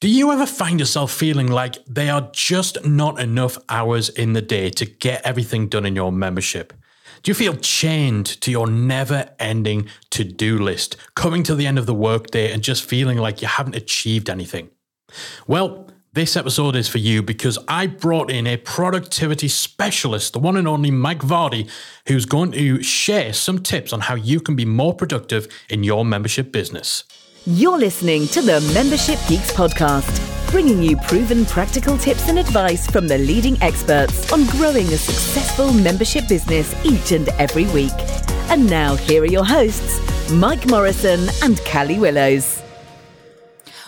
Do you ever find yourself feeling like there are just not enough hours in the day to get everything done in your membership? Do you feel chained to your never ending to do list, coming to the end of the workday and just feeling like you haven't achieved anything? Well, this episode is for you because I brought in a productivity specialist, the one and only Mike Vardy, who's going to share some tips on how you can be more productive in your membership business. You're listening to the Membership Geeks podcast, bringing you proven practical tips and advice from the leading experts on growing a successful membership business each and every week. And now, here are your hosts, Mike Morrison and Callie Willows.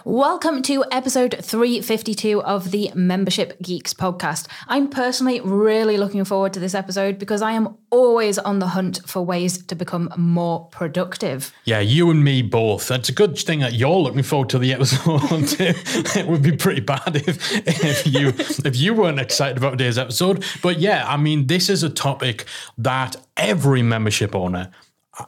Welcome to episode 352 of the Membership Geeks podcast. I'm personally really looking forward to this episode because I am always on the hunt for ways to become more productive. Yeah, you and me both. It's a good thing that you're looking forward to the episode. it would be pretty bad if, if you if you weren't excited about today's episode. But yeah, I mean, this is a topic that every membership owner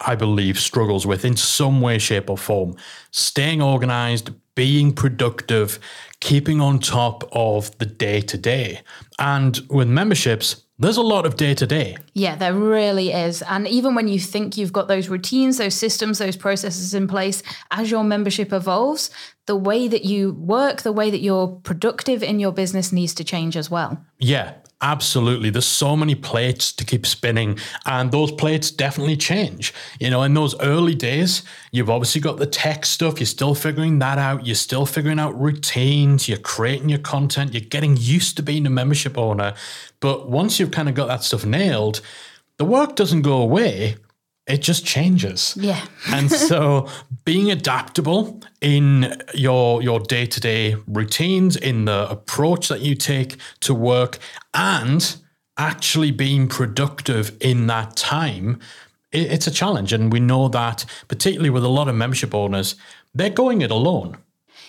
I believe, struggles with in some way, shape, or form. Staying organized, being productive, keeping on top of the day to day. And with memberships, there's a lot of day to day. Yeah, there really is. And even when you think you've got those routines, those systems, those processes in place, as your membership evolves, the way that you work, the way that you're productive in your business needs to change as well. Yeah, Absolutely. There's so many plates to keep spinning, and those plates definitely change. You know, in those early days, you've obviously got the tech stuff, you're still figuring that out, you're still figuring out routines, you're creating your content, you're getting used to being a membership owner. But once you've kind of got that stuff nailed, the work doesn't go away it just changes. Yeah. and so being adaptable in your your day-to-day routines, in the approach that you take to work and actually being productive in that time, it, it's a challenge. And we know that particularly with a lot of membership owners, they're going it alone.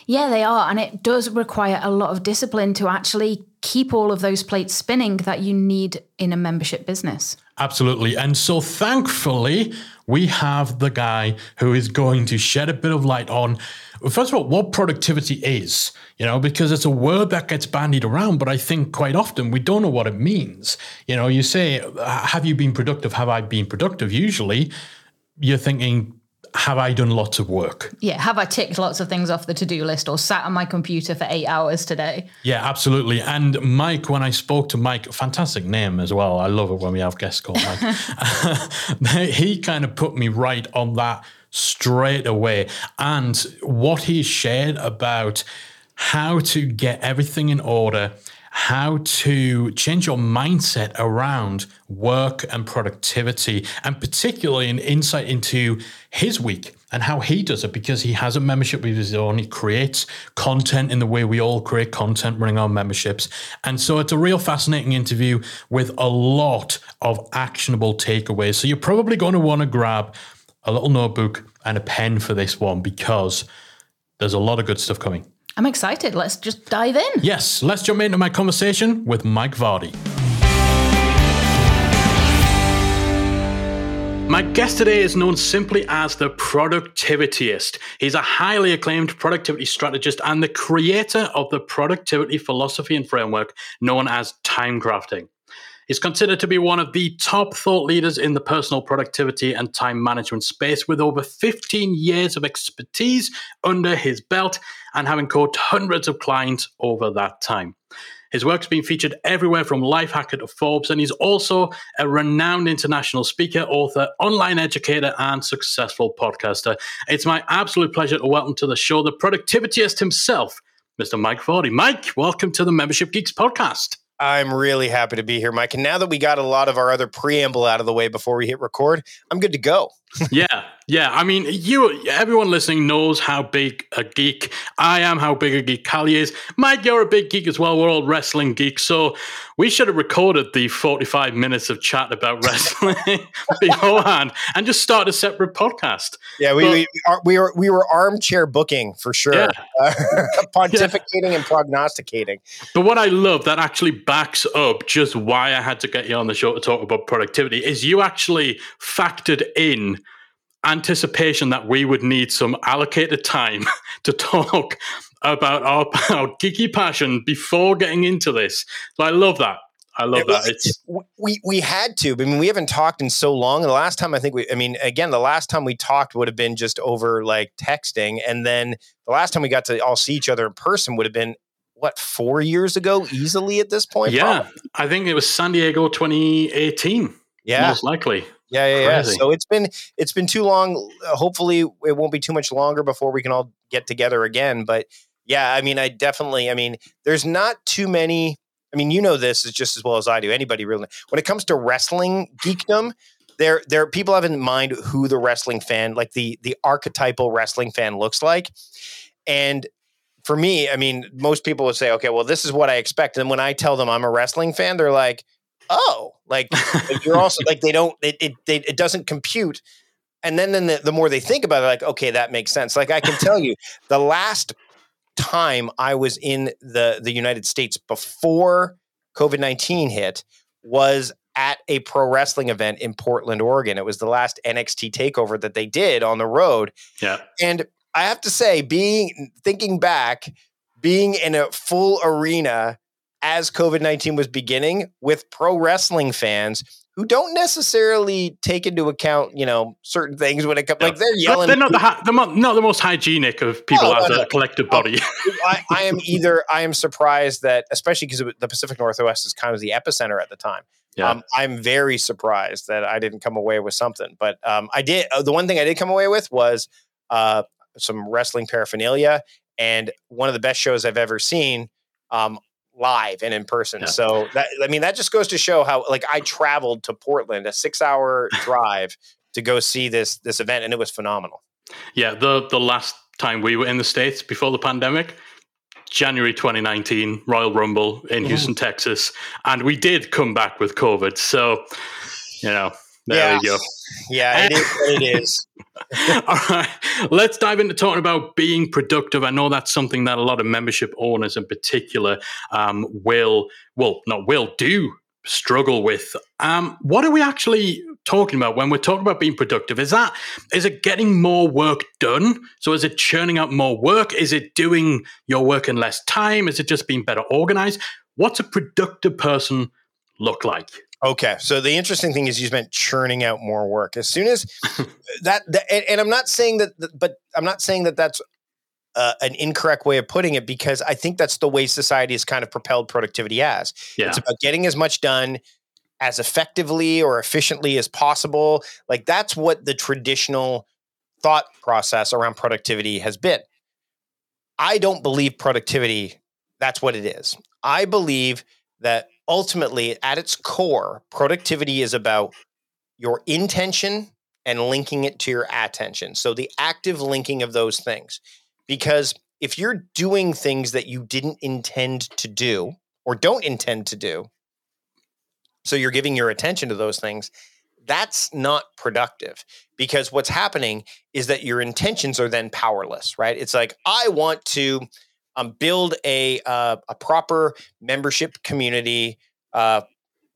Yeah, they are. And it does require a lot of discipline to actually keep all of those plates spinning that you need in a membership business. Absolutely. And so thankfully, we have the guy who is going to shed a bit of light on, first of all, what productivity is, you know, because it's a word that gets bandied around, but I think quite often we don't know what it means. You know, you say, Have you been productive? Have I been productive? Usually, you're thinking have I done lots of work? Yeah, have I ticked lots of things off the to do list or sat on my computer for eight hours today? Yeah, absolutely. And Mike, when I spoke to Mike, fantastic name as well. I love it when we have guests called Mike. he kind of put me right on that straight away. And what he shared about how to get everything in order how to change your mindset around work and productivity, and particularly an insight into his week and how he does it because he has a membership of his own. He creates content in the way we all create content running our memberships. And so it's a real fascinating interview with a lot of actionable takeaways. So you're probably going to want to grab a little notebook and a pen for this one because there's a lot of good stuff coming. I'm excited. Let's just dive in. Yes, let's jump into my conversation with Mike Vardy. My guest today is known simply as the Productivityist. He's a highly acclaimed productivity strategist and the creator of the productivity philosophy and framework known as time crafting. He's considered to be one of the top thought leaders in the personal productivity and time management space with over 15 years of expertise under his belt and having coached hundreds of clients over that time. His work's been featured everywhere from Lifehacker to Forbes, and he's also a renowned international speaker, author, online educator, and successful podcaster. It's my absolute pleasure to welcome to the show the productivityist himself, Mr. Mike Vardy. Mike, welcome to the Membership Geeks podcast. I'm really happy to be here, Mike. And now that we got a lot of our other preamble out of the way before we hit record, I'm good to go. Yeah, yeah. I mean, you, everyone listening knows how big a geek I am, how big a geek Callie is. Mike, you're a big geek as well. We're all wrestling geeks. So we should have recorded the 45 minutes of chat about wrestling beforehand and just start a separate podcast. Yeah, we, but, we, we, were, we were armchair booking for sure, yeah. uh, pontificating yeah. and prognosticating. But what I love that actually backs up just why I had to get you on the show to talk about productivity is you actually factored in anticipation that we would need some allocated time to talk about our, our geeky passion before getting into this. I love that. I love it, that. It's we we had to. I mean, we haven't talked in so long. And the last time I think we, I mean, again, the last time we talked would have been just over like texting, and then the last time we got to all see each other in person would have been what four years ago, easily at this point. Yeah, probably. I think it was San Diego, 2018. Yeah, most likely. Yeah, yeah, yeah. So it's been it's been too long. Hopefully, it won't be too much longer before we can all get together again. But yeah, I mean, I definitely. I mean, there's not too many I mean, you know this is just as well as I do. Anybody really when it comes to wrestling geekdom, there there people have in mind who the wrestling fan, like the the archetypal wrestling fan looks like. And for me, I mean, most people would say, okay, well, this is what I expect. And when I tell them I'm a wrestling fan, they're like, oh, like, you're also like they don't it it, they, it doesn't compute. And then, then the, the more they think about it, like, okay, that makes sense. Like I can tell you, the last time I was in the the United States before COVID nineteen hit was at a pro wrestling event in Portland, Oregon. It was the last NXT takeover that they did on the road. Yeah. And I have to say, being thinking back, being in a full arena as COVID 19 was beginning with pro wrestling fans who don't necessarily take into account, you know, certain things when it comes. Like they're yelling. They're not the, they're not the most hygienic of people oh, as no, a collective body. I, I, am either. I am surprised that, especially because the Pacific Northwest is kind of the epicenter at the time. Yeah. Um, I'm very surprised that I didn't come away with something. But um, I did. Uh, the one thing I did come away with was uh, some wrestling paraphernalia and one of the best shows I've ever seen. Um, live and in person. Yeah. So that I mean that just goes to show how like I traveled to Portland, a 6-hour drive to go see this this event and it was phenomenal. Yeah, the the last time we were in the states before the pandemic, January 2019, Royal Rumble in Houston, Texas, and we did come back with COVID. So, you know, there yeah. we go. Yeah, it is it is. All right. Let's dive into talking about being productive. I know that's something that a lot of membership owners in particular um, will, well, not will, do struggle with. Um, what are we actually talking about when we're talking about being productive? Is that is it getting more work done? So is it churning out more work? Is it doing your work in less time? Is it just being better organized? What's a productive person look like? Okay, so the interesting thing is you meant churning out more work. As soon as that, that and, and, I'm not saying that, but I'm not saying that that's uh, an incorrect way of putting it because I think that's the way society has kind of propelled productivity as. Yeah. It's about getting as much done as effectively or efficiently as possible. Like that's what the traditional thought process around productivity has been. I don't believe productivity that's what it is. I believe that ultimately, at its core, productivity is about your intention and linking it to your attention. So the active linking of those things. Because if you're doing things that you didn't intend to do or don't intend to do, so you're giving your attention to those things, that's not productive because what's happening is that your intentions are then powerless, right? It's like, I want to um, build a uh, a proper membership community uh,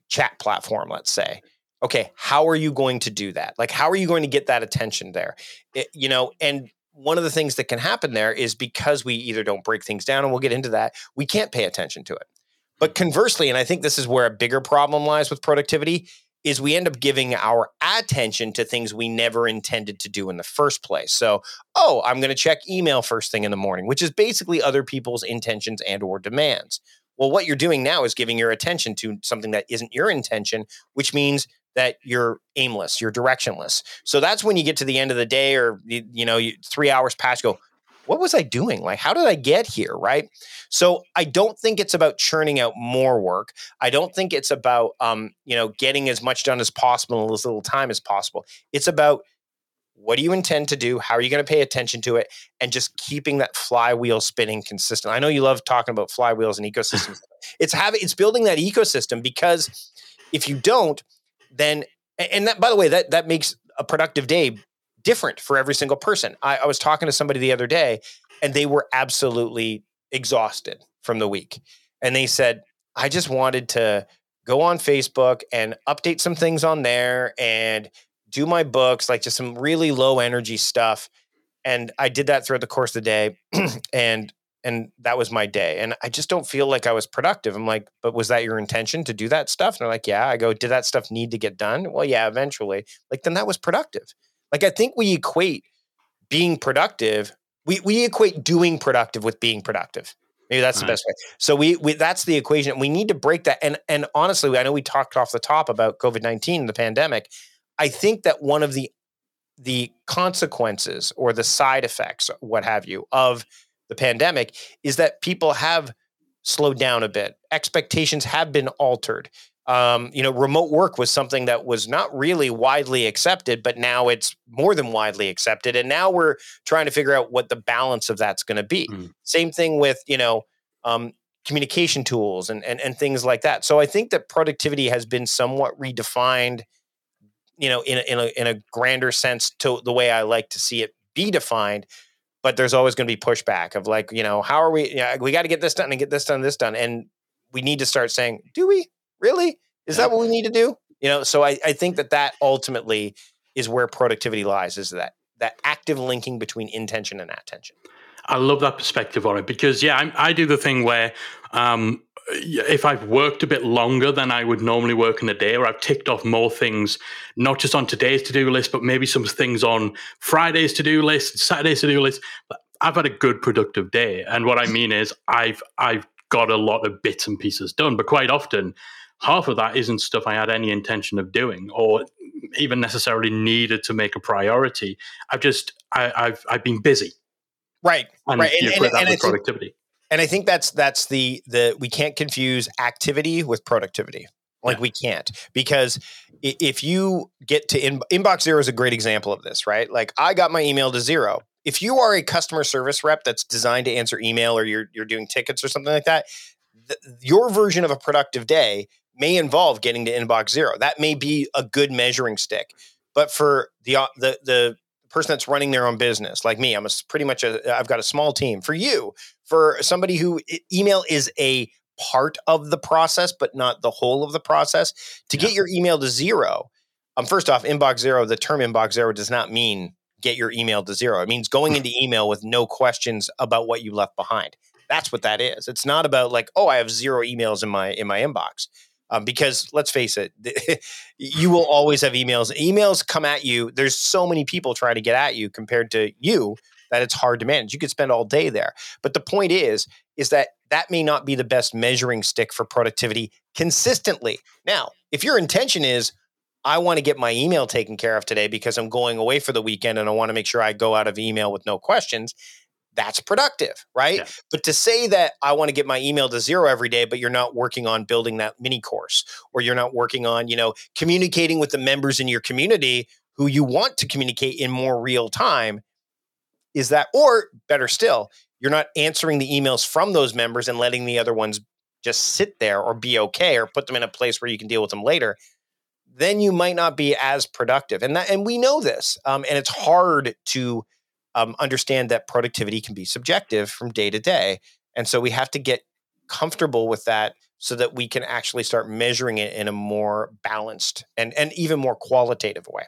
chat platform. Let's say, okay, how are you going to do that? Like, how are you going to get that attention there? It, you know, and one of the things that can happen there is because we either don't break things down, and we'll get into that, we can't pay attention to it. But conversely, and I think this is where a bigger problem lies with productivity, is we end up giving our attention to things we never intended to do in the first place. So, oh, I'm going to check email first thing in the morning, which is basically other people's intentions and or demands. Well, what you're doing now is giving your attention to something that isn't your intention, which means that you're aimless, you're directionless. So that's when you get to the end of the day or you, you know, you, 3 hours past go, what was I doing? Like, how did I get here? Right. So I don't think it's about churning out more work. I don't think it's about, um, you know, getting as much done as possible in as little time as possible. It's about what do you intend to do? How are you going to pay attention to it? And just keeping that flywheel spinning consistent. I know you love talking about flywheels and ecosystems. it's having, it's building that ecosystem because if you don't, then, and that, by the way, that, that makes a productive day different for every single person. I, I was talking to somebody the other day and they were absolutely exhausted from the week. And they said, I just wanted to go on Facebook and update some things on there and do my books, like just some really low energy stuff. And I did that throughout the course of the day. and and that was my day. And I just don't feel like I was productive. I'm like, but was that your intention to do that stuff? And they're like, yeah. I go, did that stuff need to get done? Well, yeah, eventually. Like, then that was productive. Like, I think we equate being productive, we, we equate doing productive with being productive. Maybe that's the best way. So we, we that's the equation. We need to break that. And and honestly, I know we talked off the top about COVID nineteen, the pandemic. I think that one of the the consequences or the side effects, what have you, of the pandemic is that people have slowed down a bit. Expectations have been altered. Um, you know, remote work was something that was not really widely accepted, but now it's more than widely accepted. And now we're trying to figure out what the balance of that's going to be. Mm. Same thing with, you know, um, communication tools and, and, and things like that. So I think that productivity has been somewhat redefined, you know, in a, in a, in a grander sense to the way I like to see it be defined but there's always going to be pushback of like, you know, how are we? Yeah, we got to get this done and get this done, this done, and we need to start saying, do we really? Is yeah. that what we need to do? You know, so I, I think that that ultimately is where productivity lies. Is that that active linking between intention and attention. I love that perspective on it because yeah, I, I do the thing where um, if I've worked a bit longer than I would normally work in a day, or I've ticked off more things, not just on today's to do list, but maybe some things on Friday's to do list, Saturday's to do list. I've had a good productive day, and what I mean is I've I've got a lot of bits and pieces done, but quite often half of that isn't stuff I had any intention of doing, or even necessarily needed to make a priority. I've just I, have I've been busy, right? And right, and, and, and productivity. And I think that's that's the the we can't confuse activity with productivity. Like yeah. we can't because if you get to in, inbox zero is a great example of this, right? Like I got my email to zero. If you are a customer service rep that's designed to answer email or you're you're doing tickets or something like that, th- your version of a productive day may involve getting to inbox zero. That may be a good measuring stick. But for the the the person that's running their own business, like me, I'm a, pretty much a I've got a small team. For you, for somebody who email is a part of the process, but not the whole of the process. To yeah. get your email to zero, um, first off, inbox zero, the term inbox zero does not mean get your email to zero. It means going into email with no questions about what you left behind. That's what that is. It's not about like, oh, I have zero emails in my in my inbox. Um, because let's face it, you will always have emails. Emails come at you. There's so many people trying to get at you compared to you that it's hard to manage. You could spend all day there. But the point is, is that that may not be the best measuring stick for productivity consistently. Now, if your intention is, I want to get my email taken care of today because I'm going away for the weekend and I want to make sure I go out of email with no questions, that's productive, right? Yeah. But to say that I want to get my email to zero every day, but you're not working on building that mini course or you're not working on, you know, communicating with the members in your community who you want to communicate in more real time, is that, or better still, you're not answering the emails from those members and letting the other ones just sit there or be okay or put them in a place where you can deal with them later then you might not be as productive and that and we know this um, and it's hard to um, understand that productivity can be subjective from day to day. And so we have to get comfortable with that so that we can actually start measuring it in a more balanced and, and even more qualitative way.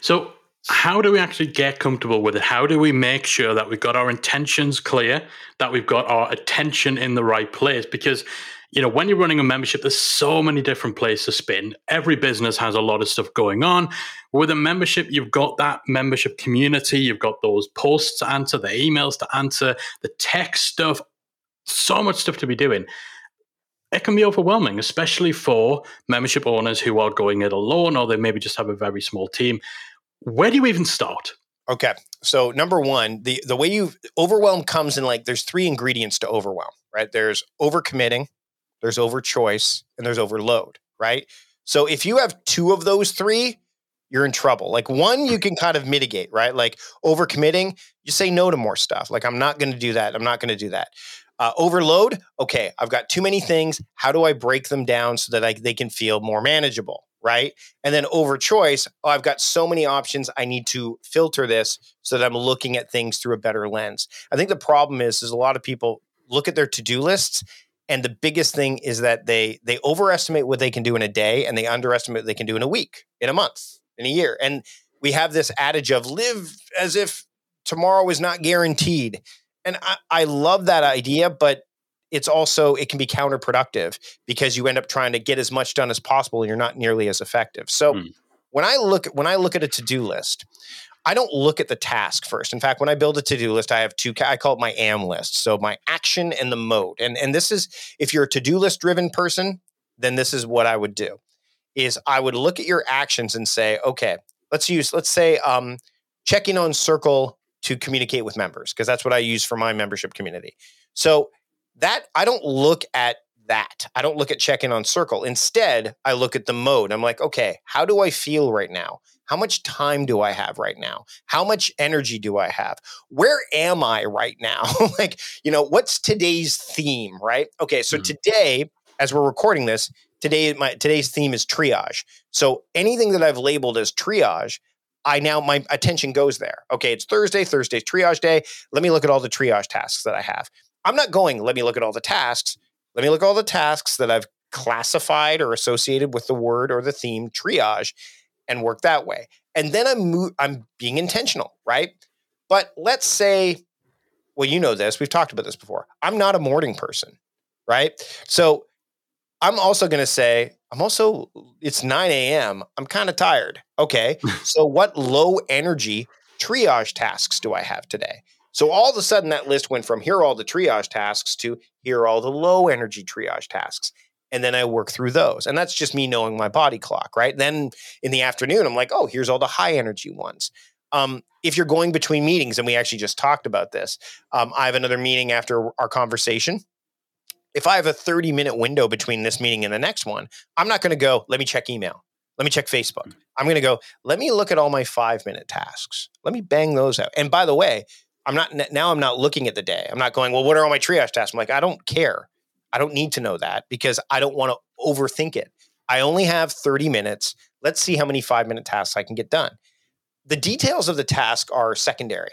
So, how do we actually get comfortable with it? How do we make sure that we've got our intentions clear, that we've got our attention in the right place? Because you know, when you're running a membership, there's so many different places to spin. Every business has a lot of stuff going on. With a membership, you've got that membership community, you've got those posts to answer, the emails to answer, the tech stuff, so much stuff to be doing. It can be overwhelming, especially for membership owners who are going it alone or they maybe just have a very small team. Where do you even start? Okay. So number one, the the way you overwhelm comes in like there's three ingredients to overwhelm, right? There's overcommitting, there's over choice, and there's overload, right? So if you have two of those three, you're in trouble. Like one, you can kind of mitigate, right? Like overcommitting, you say no to more stuff. Like I'm not going to do that. I'm not going to do that. Uh, overload, okay, I've got too many things. How do I break them down so that I, they can feel more manageable, right? And then over choice, oh, I've got so many options. I need to filter this so that I'm looking at things through a better lens. I think the problem is, is a lot of people look at their to do lists and the biggest thing is that they they overestimate what they can do in a day and they underestimate what they can do in a week in a month in a year and we have this adage of live as if tomorrow is not guaranteed and I, I love that idea, but it's also it can be counterproductive because you end up trying to get as much done as possible and you're not nearly as effective. So mm. when I look when I look at a to-do list, I don't look at the task first. In fact, when I build a to-do list, I have two I call it my am list. So my action and the mode. And and this is if you're a to-do list driven person, then this is what I would do. Is I would look at your actions and say, okay, let's use let's say um checking on circle to communicate with members because that's what I use for my membership community. So that I don't look at that. I don't look at check in on circle. Instead, I look at the mode. I'm like, okay, how do I feel right now? How much time do I have right now? How much energy do I have? Where am I right now? like, you know, what's today's theme, right? Okay, so mm-hmm. today, as we're recording this, today my today's theme is triage. So anything that I've labeled as triage, I now my attention goes there. Okay, it's Thursday, Thursday's triage day. Let me look at all the triage tasks that I have. I'm not going, let me look at all the tasks. Let me look at all the tasks that I've classified or associated with the word or the theme triage and work that way. And then I'm mo- I'm being intentional, right? But let's say well you know this, we've talked about this before. I'm not a morning person, right? So I'm also going to say I'm also it's 9 a.m. I'm kind of tired. Okay. so what low energy triage tasks do I have today? So all of a sudden, that list went from here are all the triage tasks to here are all the low energy triage tasks. And then I work through those. And that's just me knowing my body clock, right? Then in the afternoon, I'm like, oh, here's all the high energy ones. Um, if you're going between meetings, and we actually just talked about this, um, I have another meeting after our conversation. If I have a 30 minute window between this meeting and the next one, I'm not going to go, let me check email. Let me check Facebook. Mm. I'm going to go, let me look at all my five minute tasks. Let me bang those out. And by the way, I'm not now I'm not looking at the day. I'm not going, well, what are all my triage tasks? I'm like, I don't care. I don't need to know that because I don't want to overthink it. I only have 30 minutes. Let's see how many five minute tasks I can get done. The details of the task are secondary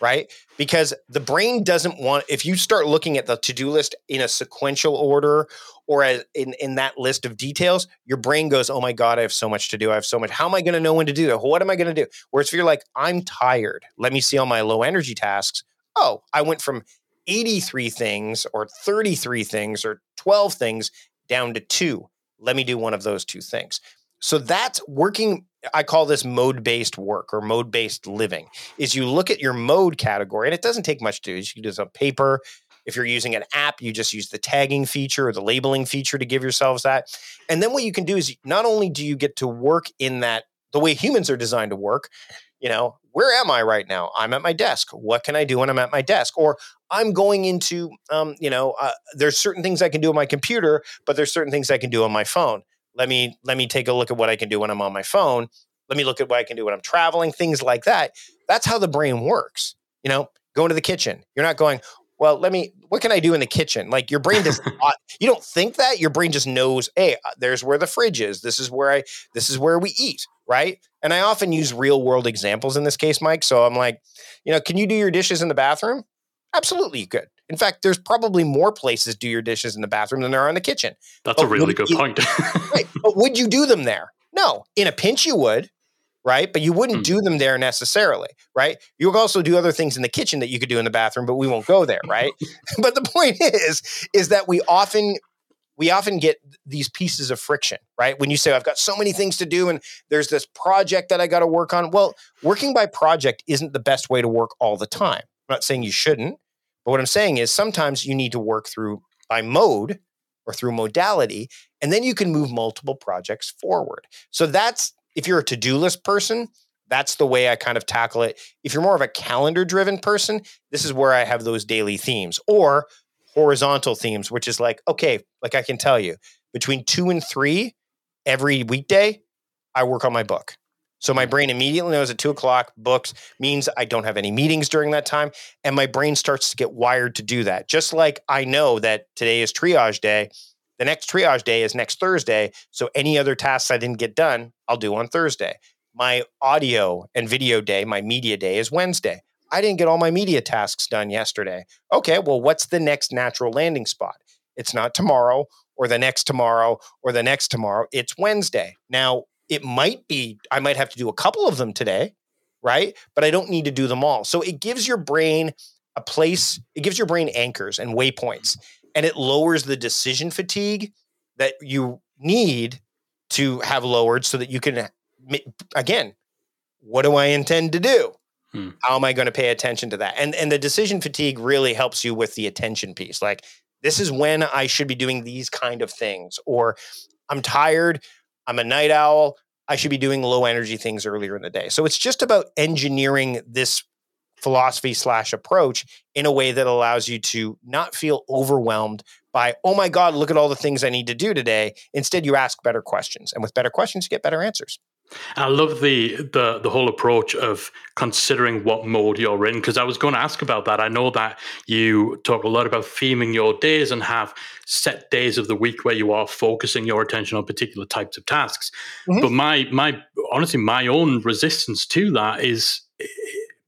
right? Because the brain doesn't want, if you start looking at the to do list in a sequential order or as in, in that list of details, your brain goes, oh my God, I have so much to do. I have so much. How am I going to know when to do that? What am I going to do? Whereas if you're like, I'm tired, let me see all my low energy tasks. Oh, I went from 83 things or 33 things or 12 things down to two. Let me do one of those two things. So that's working I call this mode based work or mode based living is you look at your mode category and it doesn't take much to do. You can do this on paper. If you're using an app, you just use the tagging feature or the labeling feature to give yourselves that. And then what you can do is not only do you get to work in that the way humans are designed to work, you know, where am I right now? I'm at my desk. What can I do when I'm at my desk? Or I'm going into, um, you know, uh, there's certain things I can do on my computer, but there's certain things I can do on my phone let me let me take a look at what i can do when i'm on my phone let me look at what i can do when i'm traveling things like that that's how the brain works you know going to the kitchen you're not going well let me what can i do in the kitchen like your brain does not you don't think that your brain just knows hey uh, there's where the fridge is this is where i this is where we eat right and i often use real world examples in this case mike so i'm like you know can you do your dishes in the bathroom absolutely you could in fact, there's probably more places do your dishes in the bathroom than there are in the kitchen. That's but a really good you, point. right. But would you do them there? No. In a pinch, you would, right? But you wouldn't mm. do them there necessarily, right? You would also do other things in the kitchen that you could do in the bathroom, but we won't go there, right? but the point is, is that we often we often get these pieces of friction, right? When you say, I've got so many things to do and there's this project that I got to work on. Well, working by project isn't the best way to work all the time. I'm not saying you shouldn't, but what I'm saying is sometimes you need to work through by mode or through modality, and then you can move multiple projects forward. So that's if you're a to do list person, that's the way I kind of tackle it. If you're more of a calendar driven person, this is where I have those daily themes or horizontal themes, which is like, okay, like I can tell you between two and three every weekday, I work on my book. So my brain immediately knows at two o'clock books means I don't have any meetings during that time. And my brain starts to get wired to do that. Just like I know that today is triage day. The next triage day is next Thursday. So any other tasks I didn't get done, I'll do on Thursday. My audio and video day, my media day is Wednesday. I didn't get all my media tasks done yesterday. Okay, well, what's the next natural landing spot? It's not tomorrow or the next tomorrow or the next tomorrow. It's Wednesday. Now, it might be, I might have to do a couple of them today, right? But I don't need to do them all. So it gives your brain a place, it gives your brain anchors and waypoints, and it lowers the decision fatigue that you need to have lowered so that you can, again, what do I intend to do? Hmm. How am I going to pay attention to that? And and the decision fatigue really helps you with the attention piece. Like this is when I should be doing these kind of things, or I'm tired. I'm a night owl. I should be doing low energy things earlier in the day. So it's just about engineering this philosophy slash approach in a way that allows you to not feel overwhelmed by, oh my God, look at all the things I need to do today. Instead, you ask better questions. And with better questions, you get better answers. I love the the the whole approach of considering what mode you're in because I was going to ask about that. I know that you talk a lot about theming your days and have set days of the week where you are focusing your attention on particular types of tasks. Mm-hmm. But my my honestly my own resistance to that is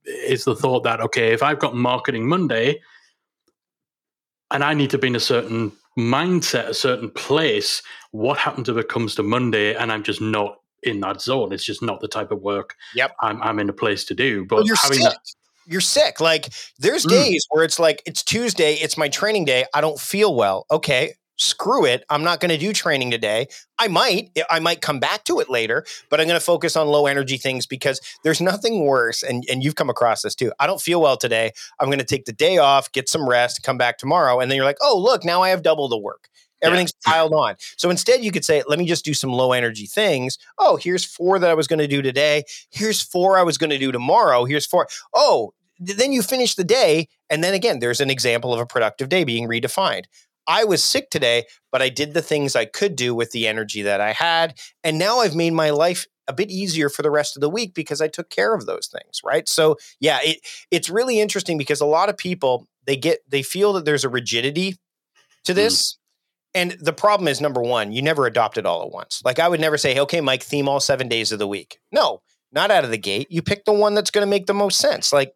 is the thought that okay, if I've got marketing Monday and I need to be in a certain mindset, a certain place, what happens if it comes to Monday and I'm just not in that zone. It's just not the type of work yep. I'm, I'm in a place to do. But well, you're having sick. That, you're sick. Like there's mm. days where it's like it's Tuesday, it's my training day. I don't feel well. Okay, screw it. I'm not going to do training today. I might, I might come back to it later, but I'm going to focus on low energy things because there's nothing worse. And, and you've come across this too. I don't feel well today. I'm going to take the day off, get some rest, come back tomorrow. And then you're like, oh, look, now I have double the work. Everything's yeah. piled on. So instead, you could say, let me just do some low energy things. Oh, here's four that I was going to do today. Here's four I was going to do tomorrow. Here's four. Oh, then you finish the day. And then again, there's an example of a productive day being redefined. I was sick today, but I did the things I could do with the energy that I had. And now I've made my life a bit easier for the rest of the week because I took care of those things, right? So, yeah, it, it's really interesting because a lot of people they get they feel that there's a rigidity to mm. this. Mm. And the problem is number one, you never adopt it all at once. Like I would never say, okay, Mike, theme all seven days of the week. No, not out of the gate. You pick the one that's going to make the most sense. Like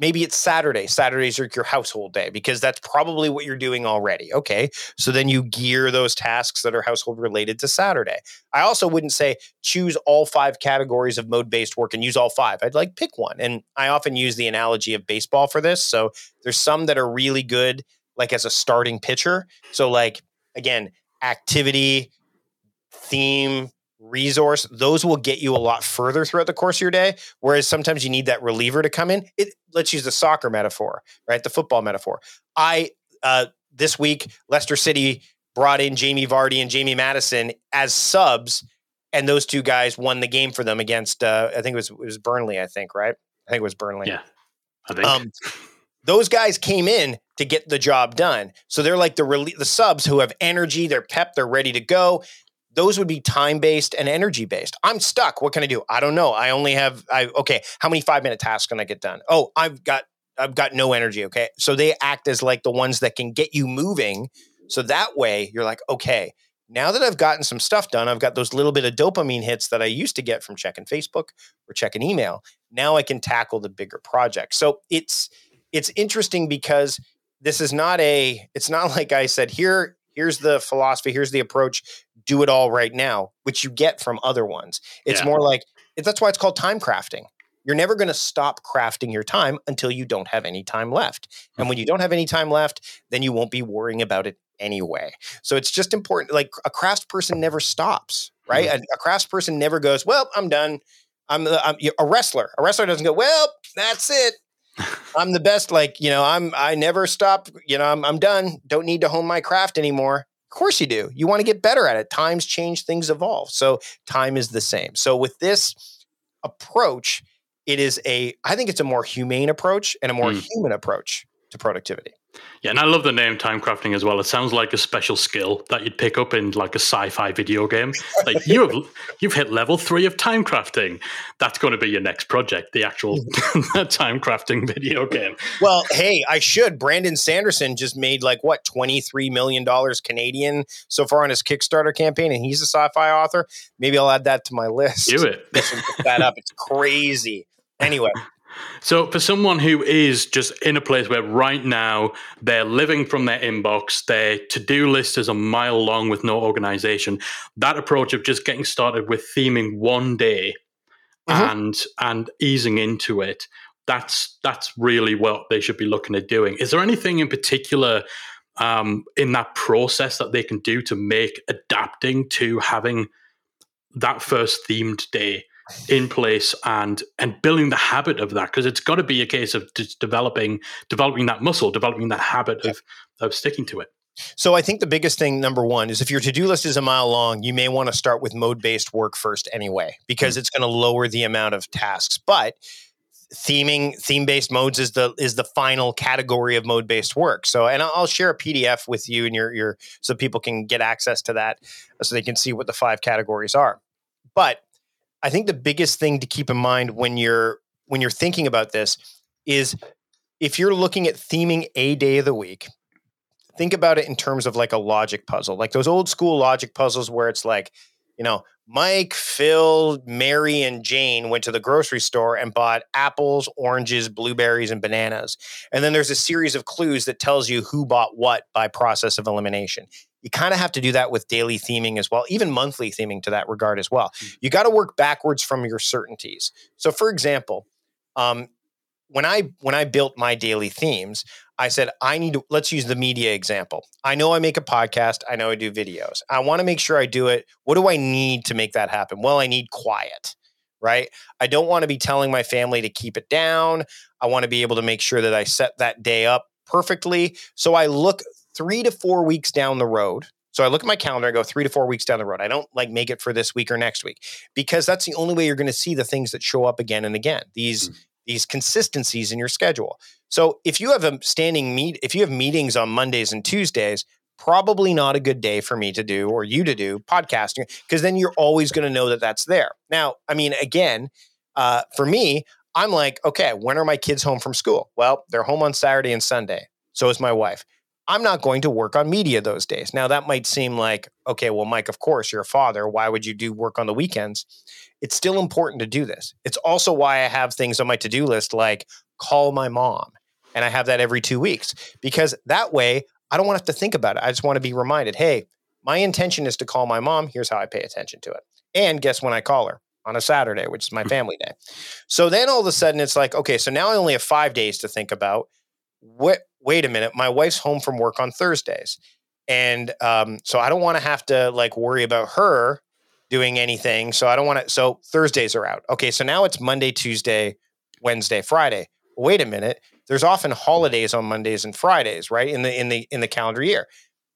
maybe it's Saturday. Saturdays are your household day because that's probably what you're doing already. Okay. So then you gear those tasks that are household related to Saturday. I also wouldn't say choose all five categories of mode based work and use all five. I'd like pick one. And I often use the analogy of baseball for this. So there's some that are really good, like as a starting pitcher. So, like, again, activity, theme, resource, those will get you a lot further throughout the course of your day. Whereas sometimes you need that reliever to come in. It let's use the soccer metaphor, right? The football metaphor. I uh, this week, Leicester City brought in Jamie Vardy and Jamie Maddison as subs, and those two guys won the game for them against uh, I think it was it was Burnley, I think, right? I think it was Burnley. Yeah. I think. Um, those guys came in to get the job done. So they're like the rele- the subs who have energy, they're pep, they're ready to go. Those would be time based and energy based. I'm stuck. What can I do? I don't know. I only have I okay, how many 5 minute tasks can I get done? Oh, I've got I've got no energy, okay? So they act as like the ones that can get you moving. So that way you're like, okay, now that I've gotten some stuff done, I've got those little bit of dopamine hits that I used to get from checking Facebook or checking email. Now I can tackle the bigger project. So it's it's interesting because this is not a it's not like I said here here's the philosophy here's the approach do it all right now which you get from other ones it's yeah. more like that's why it's called time crafting you're never going to stop crafting your time until you don't have any time left and when you don't have any time left then you won't be worrying about it anyway so it's just important like a craft person never stops right mm-hmm. a, a craft person never goes well i'm done I'm, I'm a wrestler a wrestler doesn't go well that's it I'm the best. Like, you know, I'm, I never stop, you know, I'm, I'm done. Don't need to hone my craft anymore. Of course you do. You want to get better at it. Times change, things evolve. So time is the same. So with this approach, it is a, I think it's a more humane approach and a more mm. human approach to productivity. Yeah, and I love the name time crafting as well. It sounds like a special skill that you'd pick up in like a sci-fi video game. Like you have you've hit level three of time crafting. That's going to be your next project, the actual time crafting video game. Well, hey, I should. Brandon Sanderson just made like what twenty three million dollars Canadian so far on his Kickstarter campaign, and he's a sci-fi author. Maybe I'll add that to my list. Do it. that up. It's crazy. Anyway, so, for someone who is just in a place where right now they're living from their inbox, their to do list is a mile long with no organization, that approach of just getting started with theming one day mm-hmm. and and easing into it, that's that's really what they should be looking at doing. Is there anything in particular um, in that process that they can do to make adapting to having that first themed day in place and and building the habit of that because it's got to be a case of just developing developing that muscle developing that habit of of sticking to it so I think the biggest thing, number one, is if your to do list is a mile long, you may want to start with mode based work first anyway, because mm-hmm. it's going to lower the amount of tasks. But theming theme based modes is the is the final category of mode based work so and i'll share a pdf with you and your your so people can get access to that so they can see what the five categories are but i think the biggest thing to keep in mind when you're when you're thinking about this is if you're looking at theming a day of the week think about it in terms of like a logic puzzle like those old school logic puzzles where it's like you know Mike, Phil, Mary, and Jane went to the grocery store and bought apples, oranges, blueberries, and bananas. And then there's a series of clues that tells you who bought what by process of elimination. You kind of have to do that with daily theming as well, even monthly theming to that regard as well. Mm. You got to work backwards from your certainties. So, for example, um, when I when I built my daily themes, I said I need to let's use the media example. I know I make a podcast, I know I do videos. I want to make sure I do it. What do I need to make that happen? Well, I need quiet, right? I don't want to be telling my family to keep it down. I want to be able to make sure that I set that day up perfectly. So I look 3 to 4 weeks down the road so I look at my calendar and go three to four weeks down the road. I don't like make it for this week or next week because that's the only way you're going to see the things that show up again and again. These mm these consistencies in your schedule. So if you have a standing meet, if you have meetings on Mondays and Tuesdays, probably not a good day for me to do or you to do podcasting because then you're always going to know that that's there. Now, I mean, again, uh, for me, I'm like, okay, when are my kids home from school? Well, they're home on Saturday and Sunday. So is my wife. I'm not going to work on media those days. Now, that might seem like, okay, well, Mike, of course, you're a father. Why would you do work on the weekends? it's still important to do this. It's also why I have things on my to do list like call my mom. And I have that every two weeks because that way I don't want to have to think about it. I just want to be reminded hey, my intention is to call my mom. Here's how I pay attention to it. And guess when I call her? On a Saturday, which is my hmm. family day. So then all of a sudden it's like, okay, so now I only have five days to think about. What, wait a minute, my wife's home from work on Thursdays. And um, so I don't want to have to like worry about her doing anything. So I don't want to. So Thursdays are out. Okay. So now it's Monday, Tuesday, Wednesday, Friday. Wait a minute. There's often holidays on Mondays and Fridays, right? In the in the in the calendar year.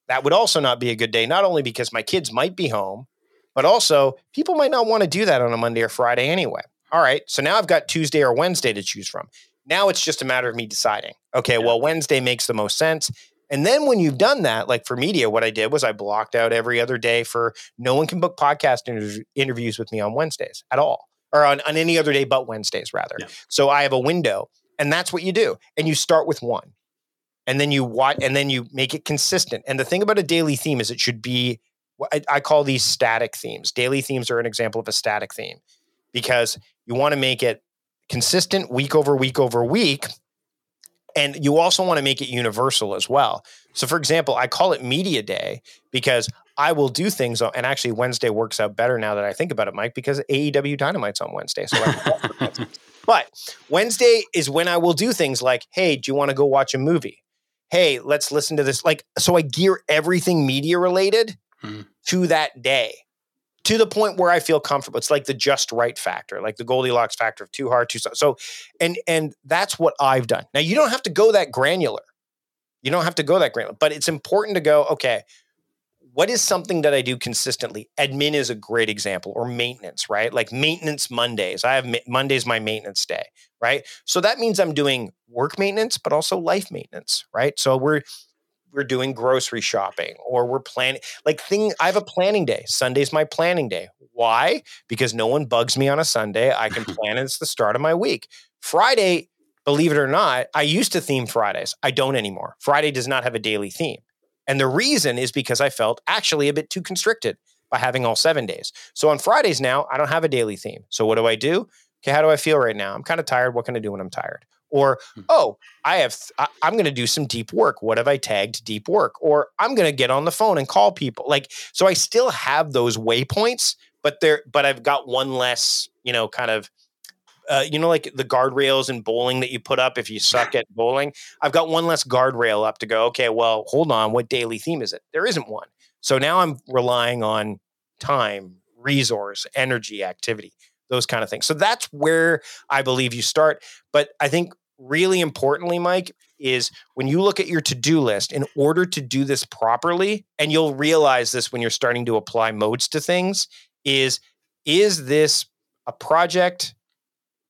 That would also not be a good day, not only because my kids might be home, but also people might not want to do that on a Monday or Friday anyway. All right. So now I've got Tuesday or Wednesday to choose from. Now it's just a matter of me deciding. Okay, yeah. well, Wednesday makes the most sense. And then when you've done that, like for media, what I did was I blocked out every other day for no one can book podcast inter- interviews with me on Wednesdays at all, or on, on any other day but Wednesdays, rather. Yeah. So I have a window, and that's what you do. And you start with one, and then you watch, and then you make it consistent. And the thing about a daily theme is it should be. I, I call these static themes. Daily themes are an example of a static theme because you want to make it consistent week over week over week and you also want to make it universal as well. So, for example, I call it Media Day because I will do things, on, and actually Wednesday works out better now that I think about it, Mike, because AEW Dynamite's on Wednesday. So, but Wednesday is when I will do things like, hey, do you want to go watch a movie? Hey, let's listen to this. Like, so I gear everything media related hmm. to that day to the point where I feel comfortable. It's like the just right factor, like the Goldilocks factor of too hard, too soft. So, and and that's what I've done. Now you don't have to go that granular. You don't have to go that granular, but it's important to go. Okay, what is something that I do consistently? Admin is a great example, or maintenance, right? Like maintenance Mondays. I have ma- Mondays my maintenance day, right? So that means I'm doing work maintenance, but also life maintenance, right? So we're we're doing grocery shopping or we're planning like thing I have a planning day. Sunday's my planning day. Why? Because no one bugs me on a Sunday. I can plan and it's the start of my week. Friday, believe it or not, I used to theme Fridays. I don't anymore. Friday does not have a daily theme. And the reason is because I felt actually a bit too constricted by having all 7 days. So on Fridays now, I don't have a daily theme. So what do I do? Okay, how do I feel right now? I'm kind of tired. What can I do when I'm tired? Or, hmm. oh, I have, I, I'm going to do some deep work. What have I tagged deep work? Or I'm going to get on the phone and call people. Like, so I still have those waypoints, but there, but I've got one less, you know, kind of uh, you know, like the guardrails in bowling that you put up if you suck at bowling. I've got one less guardrail up to go. Okay, well, hold on. What daily theme is it? There isn't one. So now I'm relying on time, resource, energy, activity, those kind of things. So that's where I believe you start. But I think really importantly, Mike, is when you look at your to do list, in order to do this properly, and you'll realize this when you're starting to apply modes to things, is is this a project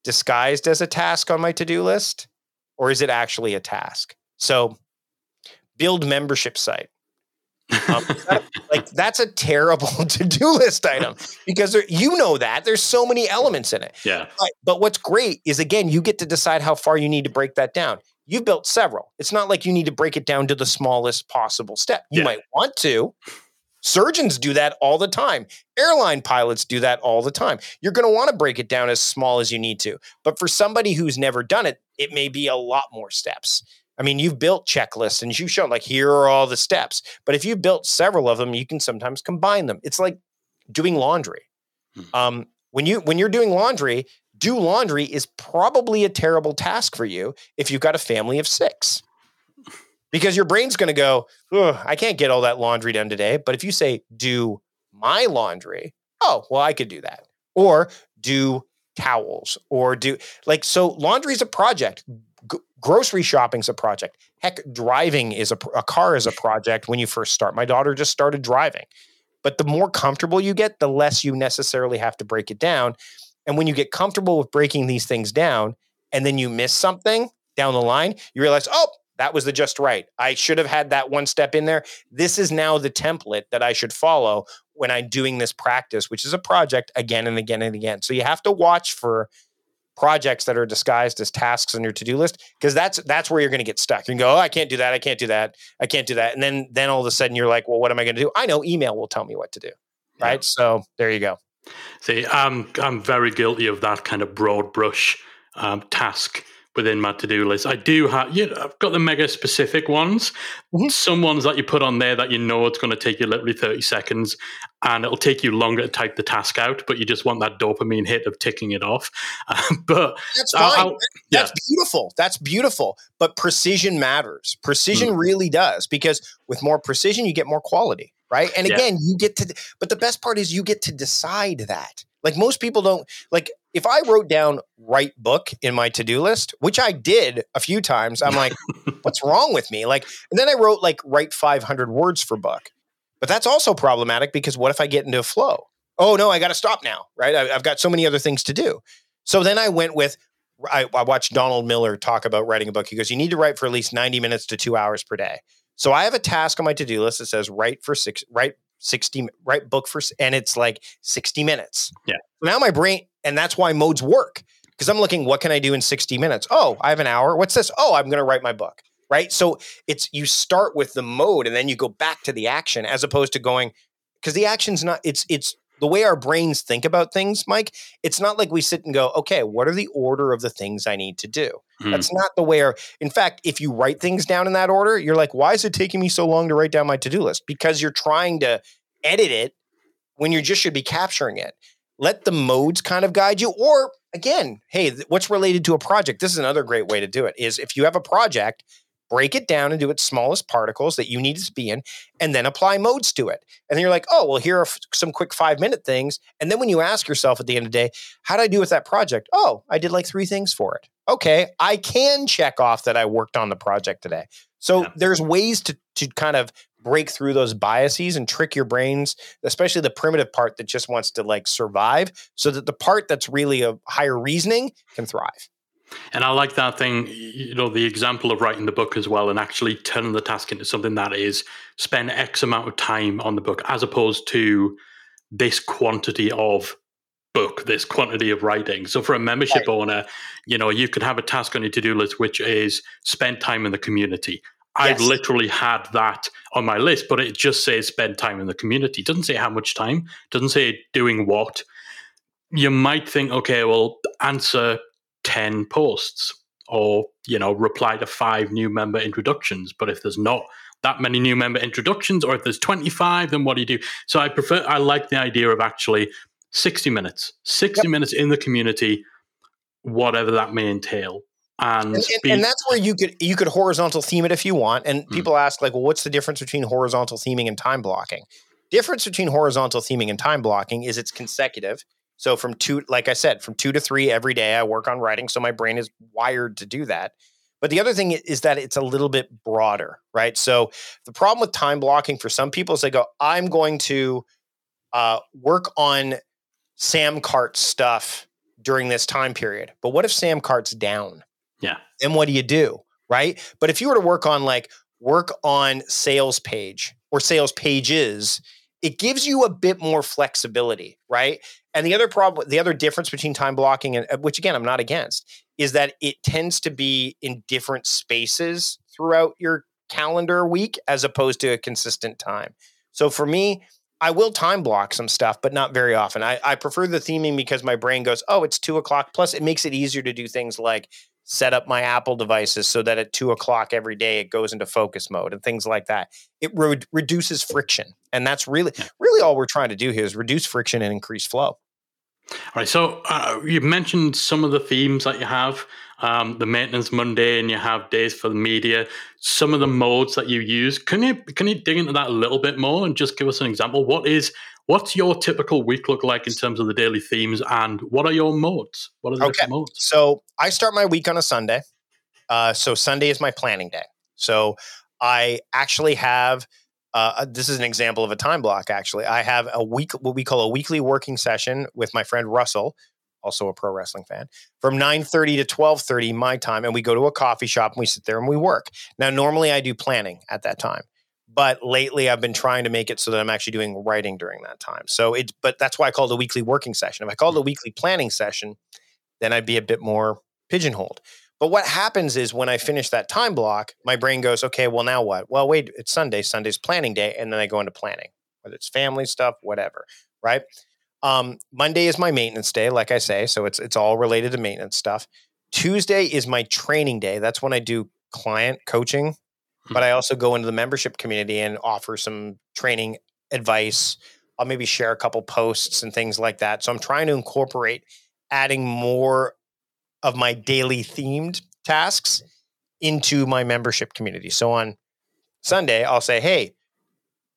disguised as a task on my to do list, or is it actually a task? So, build membership site. Um, like that's a terrible to-do list item because there, you know that there's so many elements in it. Yeah. But, but what's great is again, you get to decide how far you need to break that down. You've built several. It's not like you need to break it down to the smallest possible step. You Yeah. might want to. Surgeons do that all the time. Airline pilots do that all the time. You're going to want to break it down as small as you need to. But for somebody who's never done it, it may be a lot more steps. I mean, you've built checklists and you've shown like here are all the steps. But if you built several of them, you can sometimes combine them. It's like doing laundry. Hmm. Um, when you when you're doing laundry, do laundry is probably a terrible task for you if you've got a family of six. Because your brain's going to go, "Ugh, I can't get all that laundry done today. But if you say, do my laundry, oh, well, I could do that. Or do towels or do like, so laundry is a project. Grocery shopping's a project. Heck, driving is a, a car is a project when you first start. My daughter just started driving. But the more comfortable you get, the less you necessarily have to break it down. And when you get comfortable with breaking these things down and then you miss something down the line, you realize, oh, that was the just right. I should have had that one step in there. This is now the template that I should follow when I'm doing this practice, which is a project again and again and again. So you have to watch for projects that are disguised as tasks on your to-do list because that's that's where you're going to get stuck. You can go, oh, I can't do that, I can't do that, I can't do that, and then then all of a sudden you're like, well, what am I going to do? I know email will tell me what to do, Yeah. right? So there you go. See, I'm I'm very guilty of that kind of broad brush um, task within my to do list. I do have, you know, I've got the mega specific ones. Mhm. Some ones that you put on there that you know it's going to take you literally 30 seconds and it'll take you longer to type the task out, but you just want that dopamine hit of ticking it off. but That's I'll- fine. I'll- yeah. That's beautiful. That's beautiful. But precision matters. Precision Mm. really does because with more precision, you get more quality, right? And Yeah. again, you get to, but the best part is you get to decide that. Like most people don't, like if I wrote down write book in my to do list, which I did a few times, I'm like, what's wrong with me? Like, and then I wrote like write 500 words for book. But that's also problematic because what if I get into a flow? Oh no, I got to stop now, right? I, I've got so many other things to do. So then I went with I, I watched Donald Miller talk about writing a book. He goes, You need to write for at least 90 minutes to two hours per day. So I have a task on my to do list that says write for six, write 60, write book for, and it's like 60 minutes. Yeah. Now my brain, and that's why modes work because I'm looking, what can I do in 60 minutes? Oh, I have an hour. What's this? Oh, I'm going to write my book. Right. So it's, you start with the mode and then you go back to the action as opposed to going, because the action's not, it's, it's, the way our brains think about things, Mike, it's not like we sit and go, okay, what are the order of the things I need to do? Hmm. That's not the way our, in fact, if you write things down in that order, you're like, why is it taking me so long to write down my to do list? Because you're trying to edit it when you just should be capturing it. Let the modes kind of guide you. Or again, hey, what's related to a project? This is another great way to do it is if you have a project, break it down into its smallest particles that you need it to be in, and then apply modes to it. And then you're like, oh, well, here are f- some quick five minute things. And then when you ask yourself at the end of the day, how did I do with that project? Oh, I did like three things for it. Okay, I can check off that I worked on the project today. So Yeah. there's ways to to kind of break through those biases and trick your brains, especially the primitive part that just wants to like survive, so that the part that's really a higher reasoning can thrive. And I like that thing, you know, the example of writing the book as well and actually turning the task into something that is spend X amount of time on the book as opposed to this quantity of book, this quantity of writing. So for a membership owner, you know, you could have a task on your to-do list which is spend time in the community. I've literally had that on my list, but it just says spend time in the community. It doesn't say how much time, doesn't say doing what. You might think, okay, well, answer 10 posts or, you know, reply to five new member introductions. But if there's not that many new member introductions or if there's 25, then what do you do? So I prefer, I like the idea of actually 60 minutes, 60 minutes in the community. whatever that may entail. And, and, and, and, that's where you could you could horizontal theme it if you want. And mm. people ask like, well, what's the difference between horizontal theming and time blocking? Difference between horizontal theming and time blocking is it's consecutive. So from two, like I said, from two to three every day, I work on writing. So my brain is wired to do that. But the other thing is that it's a little bit broader, right? So the problem with time blocking for some people is they go, I'm going to uh, work on SamCart stuff during this time period. But what if SamCart's down? Yeah. Then what do you do? Right. But if you were to work on like work on sales page or sales pages, it gives you a bit more flexibility, right? And the other problem, the other difference between time blocking and uh, which again I'm not against, is that it tends to be in different spaces throughout your calendar week as opposed to a consistent time. So for me, I will time block some stuff, but not very often. I, I prefer the theming because my brain goes, oh, it's two o'clock. Plus, it makes it easier to do things like set up my Apple devices so that at two o'clock every day it goes into focus mode and things like that. It re- reduces friction, and that's really, really all we're trying to do here is reduce friction and increase flow. All right. So uh, you mentioned some of the themes that you have um, the maintenance Monday, and you have days for the media. Some of the modes that you use. Can you can you dig into that a little bit more and just give us an example? What is what's your typical week look like in terms of the daily themes, and what are your modes? What are the okay. modes? So I start my week on a Sunday. Uh, so Sunday is my planning day. So I actually have. Uh, uh, this is an example of a time block. Actually, I have a week, what we call a weekly working session with my friend Russell, also a pro wrestling fan, from 9:30 to 12:30 my time and we go to a coffee shop and we sit there and we work. Now normally I do planning at that time. But lately I've been trying to make it so that I'm actually doing writing during that time. So it's but that's why I call it a weekly working session. If I called it a weekly planning session, then I'd be a bit more pigeonholed. But what happens is when I finish that time block, my brain goes, okay, well, now what? Well, wait, it's Sunday. Sunday's planning day. And then I go into planning, whether it's family stuff, whatever. Right. Um, Monday is my maintenance day, like I say, so it's it's all related to maintenance stuff. Tuesday is my training day. That's when I do client coaching, mm-hmm. but I also go into the membership community and offer some training advice. I'll maybe share a couple posts and things like that. So I'm trying to incorporate adding more of my daily themed tasks into my membership community. So on Sunday, I'll say, "Hey,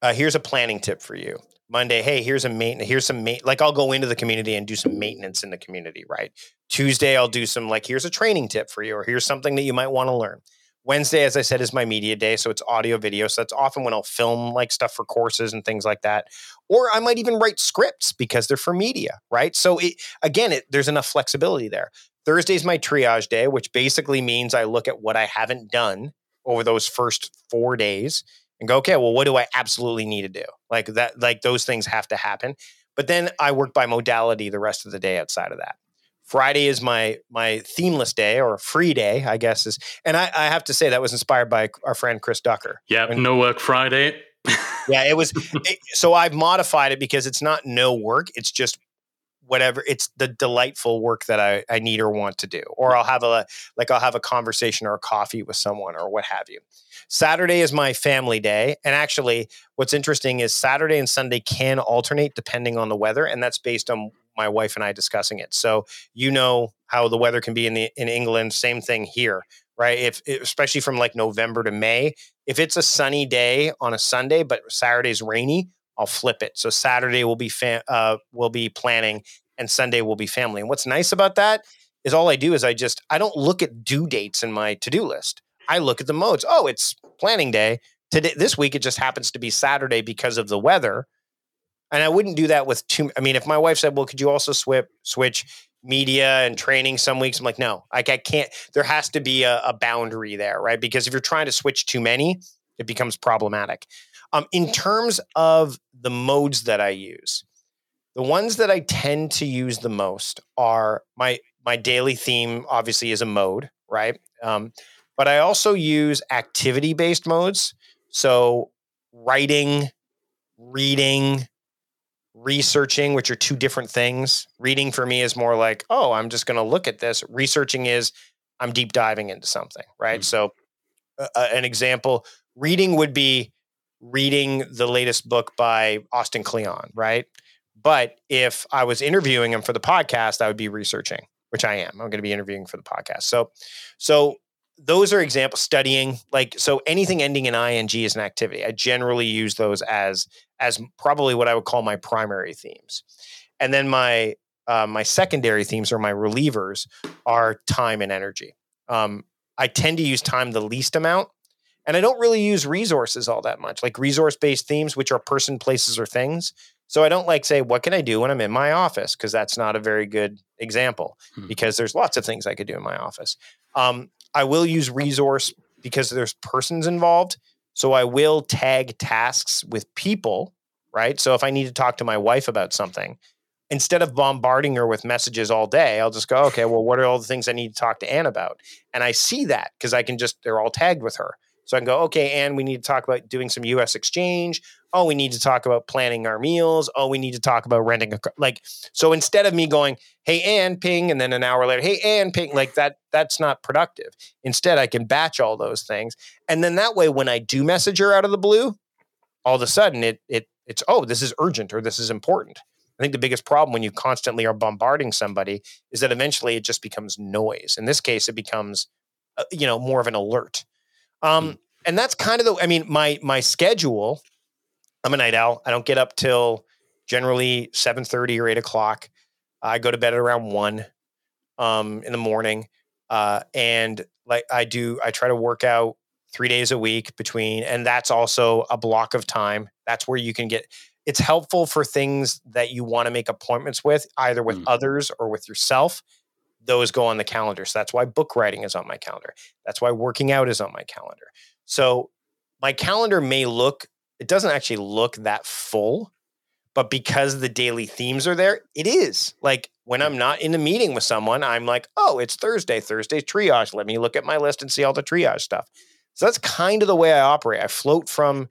uh, here's a planning tip for you." Monday, hey, here's a maintenance, here's some ma- like I'll go into the community and do some maintenance in the community, right? Tuesday, I'll do some like here's a training tip for you, or here's something that you might want to learn. Wednesday, as I said, is my media day, so it's audio video. So that's often when I'll film like stuff for courses and things like that, or I might even write scripts because they're for media, right? So it, again, it, there's enough flexibility there. Thursday's my triage day, which basically means I look at what I haven't done over those first four days and go, okay, well, what do I absolutely need to do? Like that, like those things have to happen. But then I work by modality the rest of the day outside of that. Friday is my my themeless day or free day, I guess is. And I, I have to say that was inspired by our friend Chris Ducker. Yeah, no work Friday. yeah, it was. It, so I've modified it because it's not no work. It's just whatever it's the delightful work that I, I need or want to do or mm. i'll have a like i'll have a conversation or a coffee with someone or what have you. Saturday is my family day and actually what's interesting is saturday and sunday can alternate depending on the weather and that's based on my wife and i discussing it. So you know how the weather can be in the in england same thing here right? If especially from like november to may if it's a sunny day on a sunday but saturday's rainy I'll flip it. So Saturday will be fa- uh, will be planning, and Sunday will be family. And what's nice about that is all I do is I just I don't look at due dates in my to do list. I look at the modes. Oh, it's planning day today. This week it just happens to be Saturday because of the weather, and I wouldn't do that with two. I mean, if my wife said, "Well, could you also switch switch media and training some weeks?" I'm like, no, like I can't. There has to be a, a boundary there, right? Because if you're trying to switch too many, it becomes problematic. Um, in terms of the modes that I use, the ones that I tend to use the most are my my daily theme. Obviously, is a mode, right? Um, but I also use activity based modes. So writing, reading, researching, which are two different things. Reading for me is more like, oh, I'm just going to look at this. Researching is I'm deep diving into something, right? Mm-hmm. So, uh, an example, reading would be reading the latest book by Austin Kleon, right? But if I was interviewing him for the podcast, I would be researching, which I am. I'm going to be interviewing for the podcast. So, so those are examples. Studying, like so, anything ending in ing is an activity. I generally use those as as probably what I would call my primary themes, and then my uh, my secondary themes or my relievers are time and energy. Um, I tend to use time the least amount. And I don't really use resources all that much, like resource based themes, which are person, places, or things. So I don't like say, what can I do when I'm in my office? Because that's not a very good example hmm. because there's lots of things I could do in my office. Um, I will use resource because there's persons involved. So I will tag tasks with people, right? So if I need to talk to my wife about something, instead of bombarding her with messages all day, I'll just go, okay, well, what are all the things I need to talk to Anne about? And I see that because I can just, they're all tagged with her. So I can go, okay, Anne, we need to talk about doing some US exchange. Oh, we need to talk about planning our meals. Oh, we need to talk about renting a car. Like, so instead of me going, hey, Anne, ping, and then an hour later, hey, Anne, ping, like that, that's not productive. Instead, I can batch all those things. And then that way, when I do message her out of the blue, all of a sudden it, it, it's, oh, this is urgent or this is important. I think the biggest problem when you constantly are bombarding somebody is that eventually it just becomes noise. In this case, it becomes, uh, you know, more of an alert. Um, mm. And that's kind of the. I mean, my my schedule. I'm a night owl. I don't get up till generally seven thirty or eight o'clock. I go to bed at around one um, in the morning, uh, and like I do, I try to work out three days a week between, and that's also a block of time. That's where you can get it's helpful for things that you want to make appointments with, either with mm. others or with yourself. Those go on the calendar. So that's why book writing is on my calendar. That's why working out is on my calendar. So my calendar may look, it doesn't actually look that full, but because the daily themes are there, it is. Like when I'm not in a meeting with someone, I'm like, oh, it's Thursday, Thursday triage. Let me look at my list and see all the triage stuff. So that's kind of the way I operate. I float from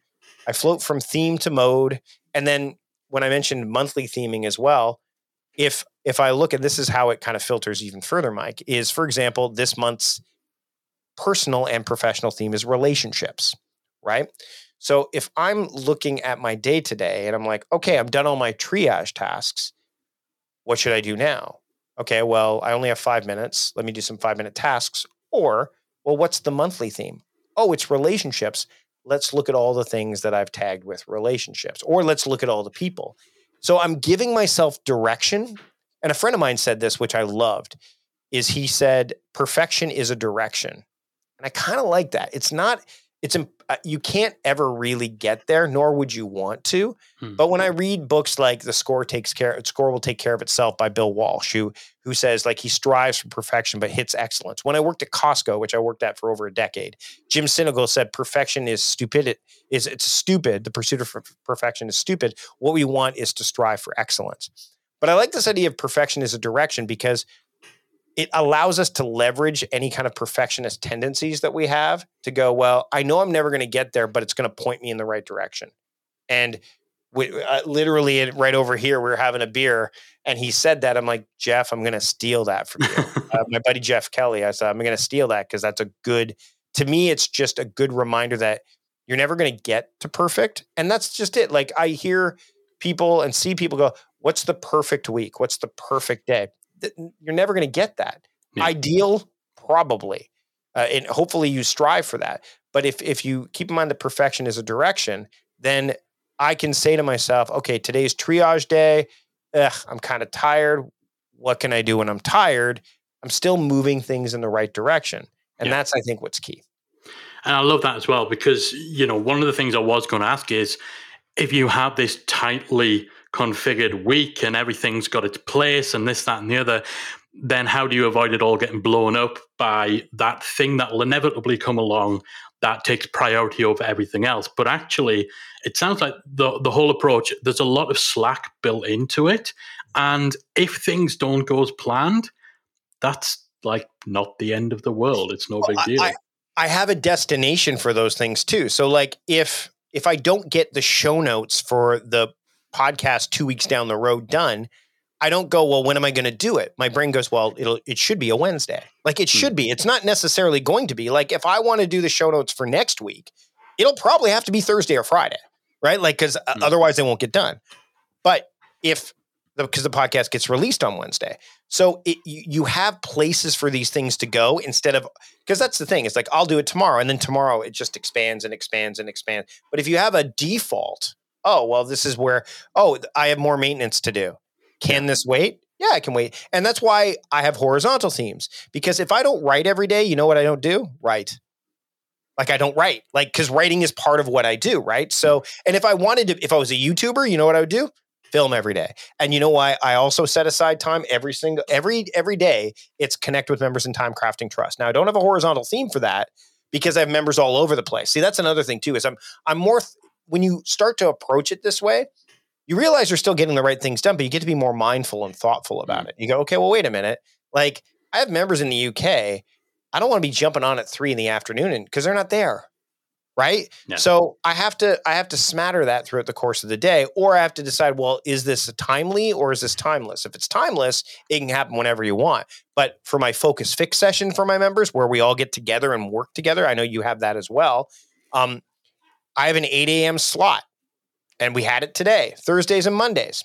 I float from theme to mode and then when I mentioned monthly theming as well, if if I look at this is how it kind of filters even further, Mike, is for example, this month's personal and professional theme is relationships, right? So if I'm looking at my day today and I'm like, okay, I'm done all my triage tasks, what should I do now? Okay, well, I only have five minutes. Let me do some five minute tasks. Or, well, what's the monthly theme? Oh, it's relationships let's look at all the things that I've tagged with relationships, or let's look at all the people. So I'm giving myself direction. And a friend of mine said this, which I loved, is he said, perfection is a direction. And I kind of like that. It's not, it's uh, you can't ever really get there, nor would you want to. Hmm. But when I read books like "The Score Takes Care," "Score Will Take Care of Itself" by Bill Walsh, who who says like he strives for perfection but hits excellence. When I worked at Costco, which I worked at for over a decade, Jim Sinegal said perfection is stupid. Is it's stupid. The pursuit of perfection is stupid. What we want is to strive for excellence. But I like this idea of perfection as a direction because it allows us to leverage any kind of perfectionist tendencies that we have to go, well, I know I'm never going to get there, but it's going to point me in the right direction. And we, uh, literally right over here, we are having a beer and he said that. I'm like, Jeff, I'm going to steal that from you. uh, my buddy Jeff Kelly, I said, I'm going to steal that because that's a good, to me, it's just a good reminder that you're never going to get to perfect. And that's just it. Like I hear people and see people go, what's the perfect week? What's the perfect day? You're never going to get that. Yeah. Ideal, probably, uh, and hopefully you strive for that. But if if you keep in mind that perfection is a direction, then I can say to myself, okay, today's triage day. Ugh, I'm kind of tired. What can I do when I'm tired? I'm still moving things in the right direction, and yeah. that's I think what's key. And I love that as well because you know one of the things I was going to ask is if you have this tightly configured week and everything's got its place and this, that, and the other, then how do you avoid it all getting blown up by that thing that will inevitably come along that takes priority over everything else? But actually, it sounds like the, the whole approach, there's a lot of slack built into it. And if things don't go as planned, that's like not the end of the world. It's no big deal. I, I have a destination for those things too. So, like, if if I don't get the show notes for the podcast two weeks down the road done, I don't go, well, when am I going to do it? My brain goes, well, it'll it should be a Wednesday. Like it should be. It's not necessarily going to be. Like if I want to do the show notes for next week, it'll probably have to be Thursday or Friday, right? Like because mm-hmm. otherwise they won't get done. But if because the, the podcast gets released on Wednesday, So it, you, you have places for these things to go instead of because that's the thing. It's like I'll do it tomorrow, and then tomorrow it just expands and expands and expands. But if you have a default, oh well, this is where oh I have more maintenance to do. Can this wait? Yeah, I can wait. And that's why I have horizontal themes because if I don't write every day, you know what I don't do? Write. Like I don't write, like because writing is part of what I do, right? So, mm. and if I wanted to, if I was a YouTuber, you know what I would do? Film every day. And you know why? I also set aside time every single every every day. It's connect with members in time crafting trust. Now I don't have a horizontal theme for that because I have members all over the place. See, that's another thing too. Is I'm I'm more when you start to approach it this way, you realize you're still getting the right things done, but you get to be more mindful and thoughtful about mm. it. You go, okay, well, wait a minute. Like I have members in the UK I don't want to be jumping on at three in the afternoon because they're not there. Right. Yeah. So I have to I have to smatter that throughout the course of the day, or I have to decide, well, is this timely or is this timeless? If it's timeless, it can happen whenever you want. But for my focus fix session for my members, where we all get together and work together, I know you have that as well. Um, I have an 8 a.m. slot, and we had it today, Thursdays and Mondays,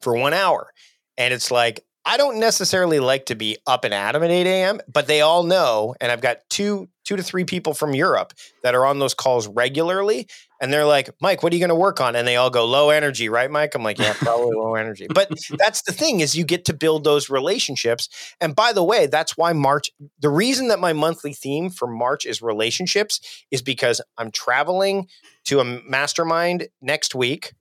for one hour. And it's like I don't necessarily like to be up and at them at 8 a.m., but they all know. And I've got two, two to three people from Europe that are on those calls regularly. And they're like, Mike, what are you going to work on? And they all go low energy, right, Mike? I'm like, yeah, probably low energy. But that's the thing is you get to build those relationships. And by the way, that's why March, the reason that my monthly theme for March is relationships is because I'm traveling to a mastermind next week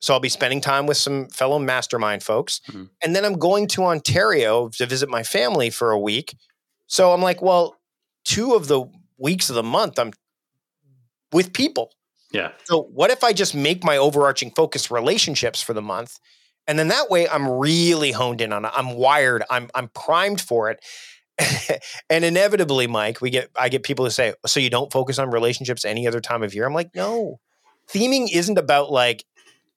so I'll be spending time with some fellow mastermind folks. Mm-hmm. And then I'm going to Ontario to visit my family for a week. So I'm like, well, two of the weeks of the month I'm with people. Yeah. So what if I just make my overarching focus relationships for the month? And then that way I'm really honed in on it. I'm wired. I'm I'm primed for it. and inevitably, Mike, we get I get people who say, "So you don't focus on relationships any other time of year?" I'm like, "No. Theming isn't about like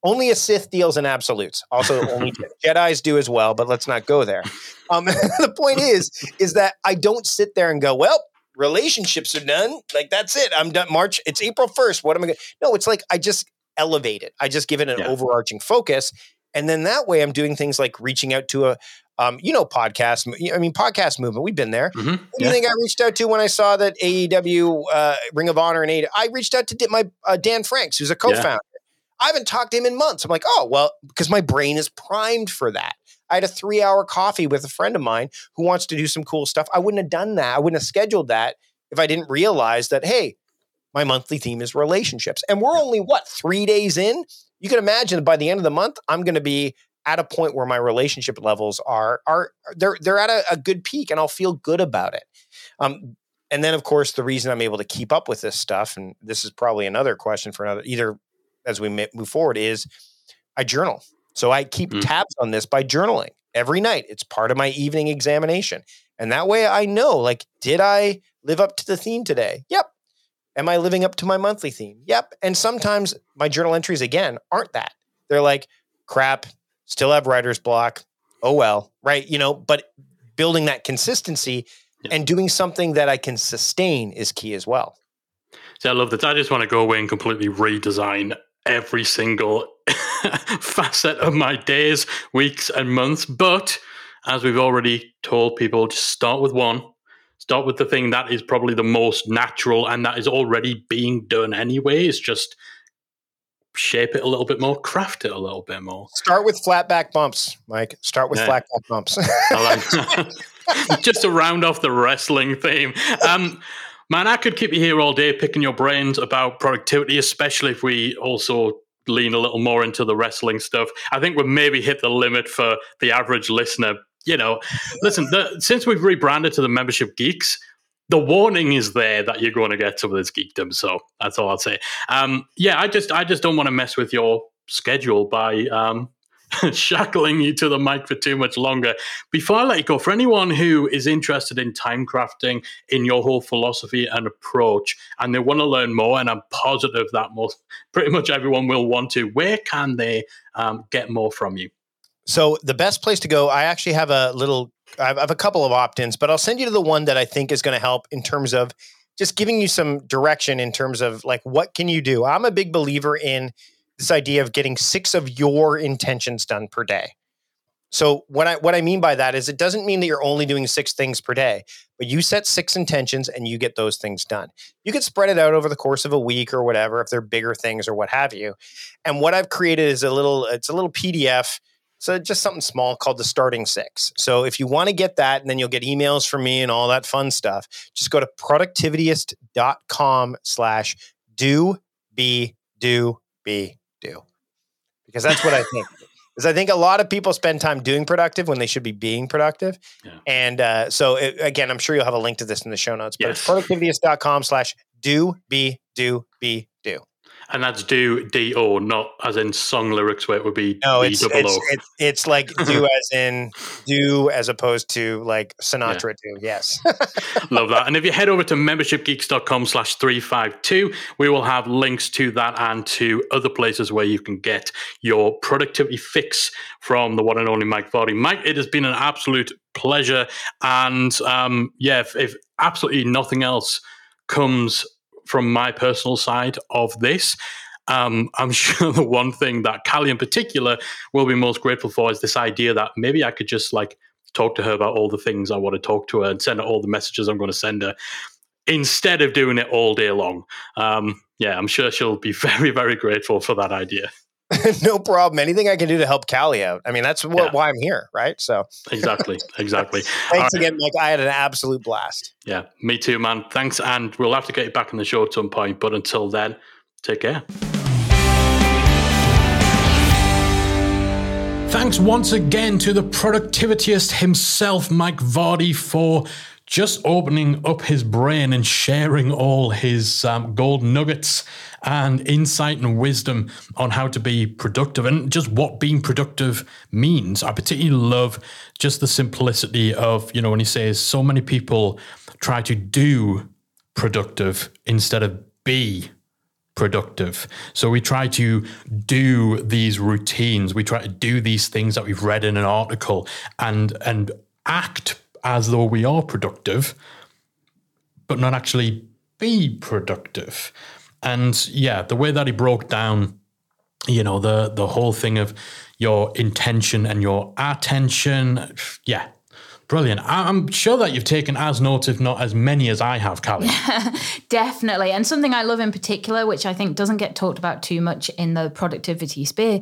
only a Sith deals in absolutes. Also, only Jedi's do as well, but let's not go there. Um, the point is, is that I don't sit there and go, well, relationships are done. Like that's it. I'm done. March. It's April first. What am I going? to No, it's like I just elevate it. I just give it an yeah. overarching focus, and then that way I'm doing things like reaching out to a. Um, you know, podcast. I mean, podcast movement. We've been there. Mm-hmm. Who do you think I reached out to when I saw that AEW, uh, Ring of Honor, and AEW? I reached out to my uh, Dan Franklin, who's a co-founder. Yeah. I haven't talked to him in months. I'm like, oh, well, because my brain is primed for that. I had a three hour coffee with a friend of mine who wants to do some cool stuff. I wouldn't have done that. I wouldn't have scheduled that if I didn't realize that, hey, my monthly theme is relationships. And we're only, what, three days in? You can imagine that by the end of the month, I'm going to be at a point where my relationship levels are are they're they're at a, a good peak and I'll feel good about it. Um, and then of course the reason I'm able to keep up with this stuff, and this is probably another question for another either as we move forward is I journal. So I keep mm-hmm. tabs on this by journaling every night. It's part of my evening examination. And that way I know like did I live up to the theme today? Yep. Am I living up to my monthly theme? Yep. And sometimes my journal entries again aren't that. They're like crap, still have writer's block. Oh well, right? You know, but building that consistency yeah. and doing something that I can sustain is key as well. So I love that. I just want to go away and completely redesign every single facet of my days, weeks, and months. But as we've already told people, just start with one. Start with the thing that is probably the most natural and that is already being done anyway. It's just shape it a little bit more, craft it a little bit more. Start with flat back bumps, Mike. Start with yeah. flat back bumps. just to round off the wrestling theme. Um, Man, I could keep you here all day picking your brains about productivity, especially if we also lean a little more into the wrestling stuff. I think we've maybe hit the limit for the average listener. You know, listen, the, since we've rebranded to the membership geeks, the warning is there that you're going to get some of this geekdom. So that's all I'll say. Um, yeah, I just I just don't want to mess with your schedule by um, shackling you to the mic for too much longer. Before I let you go, for anyone who is interested in time crafting, in your whole philosophy and approach, and they want to learn more, and I'm positive that most pretty much everyone will want to, where can they um, get more from you? So the best place to go, I actually have a little, I have a couple of opt-ins, but I'll send you to the one that I think is going to help in terms of just giving you some direction in terms of like what can you do. I'm a big believer in this idea of getting six of your intentions done per day. So what I what I mean by that is it doesn't mean that you're only doing six things per day, but you set six intentions and you get those things done. You could spread it out over the course of a week or whatever if they're bigger things or what have you. And what I've created is a little it's a little PDF so just something small called the starting six. So if you want to get that, and then you'll get emails from me and all that fun stuff, just go to productivityist.com slash do be do be do. Because that's what I think. Because I think a lot of people spend time doing productive when they should be being productive. Yeah. And uh, so it, again, I'm sure you'll have a link to this in the show notes, but yes. it's productivityist.com slash do be do be do. And that's do D O, not as in song lyrics where it would be no, it's it's, it's, it's like do as in do as opposed to like Sinatra yeah. do. Yes, love that. And if you head over to membershipgeeks.com slash three five two, we will have links to that and to other places where you can get your productivity fix from the one and only Mike Vardy. Mike, it has been an absolute pleasure, and um, yeah, if, if absolutely nothing else comes from my personal side of this. Um, I'm sure the one thing that Callie in particular will be most grateful for is this idea that maybe I could just like talk to her about all the things I want to talk to her and send her all the messages I'm going to send her instead of doing it all day long. Um, yeah, I'm sure she'll be very, very grateful for that idea. no problem. Anything I can do to help Callie out. I mean, that's what, yeah. why I'm here, right? So exactly, exactly. Thanks again, Mike. I had an absolute blast. Yeah, me too, man. Thanks, and we'll have to get you back on the show at some point. But until then, take care. Thanks once again to the productivityist himself, Mike Vardy, for just opening up his brain and sharing all his um, gold nuggets and insight and wisdom on how to be productive and just what being productive means. I particularly love just the simplicity of, you know, when he says so many people try to do productive instead of be productive. So we try to do these routines, we try to do these things that we've read in an article and and act as though we are productive, but not actually be productive. And yeah, the way that he broke down, you know, the the whole thing of your intention and your attention, yeah, Brilliant. I'm sure that you've taken as notes, if not as many as I have, Callie. Definitely. And something I love in particular, which I think doesn't get talked about too much in the productivity sphere,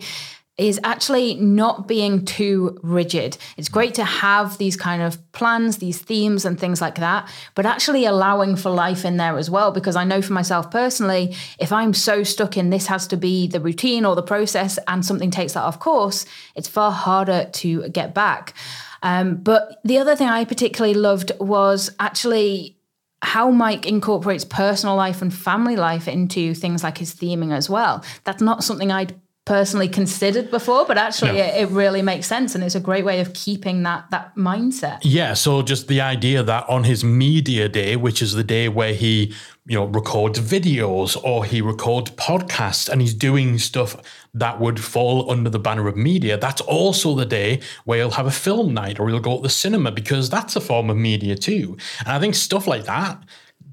is actually not being too rigid. It's great to have these kind of plans, these themes, and things like that, but actually allowing for life in there as well. Because I know for myself personally, if I'm so stuck in this has to be the routine or the process and something takes that off course, it's far harder to get back. Um, but the other thing I particularly loved was actually how Mike incorporates personal life and family life into things like his theming as well. That's not something I'd personally considered before, but actually yeah. it, it, really makes sense and it's a great way of keeping that that mindset. Yeah, so just the idea that on his media day, which is the day where he, you know, records videos or he records podcasts and he's doing stuff that would fall under the banner of media, that's also the day where he'll have a film night or he'll go to the cinema because that's a form of media too. And I think stuff like that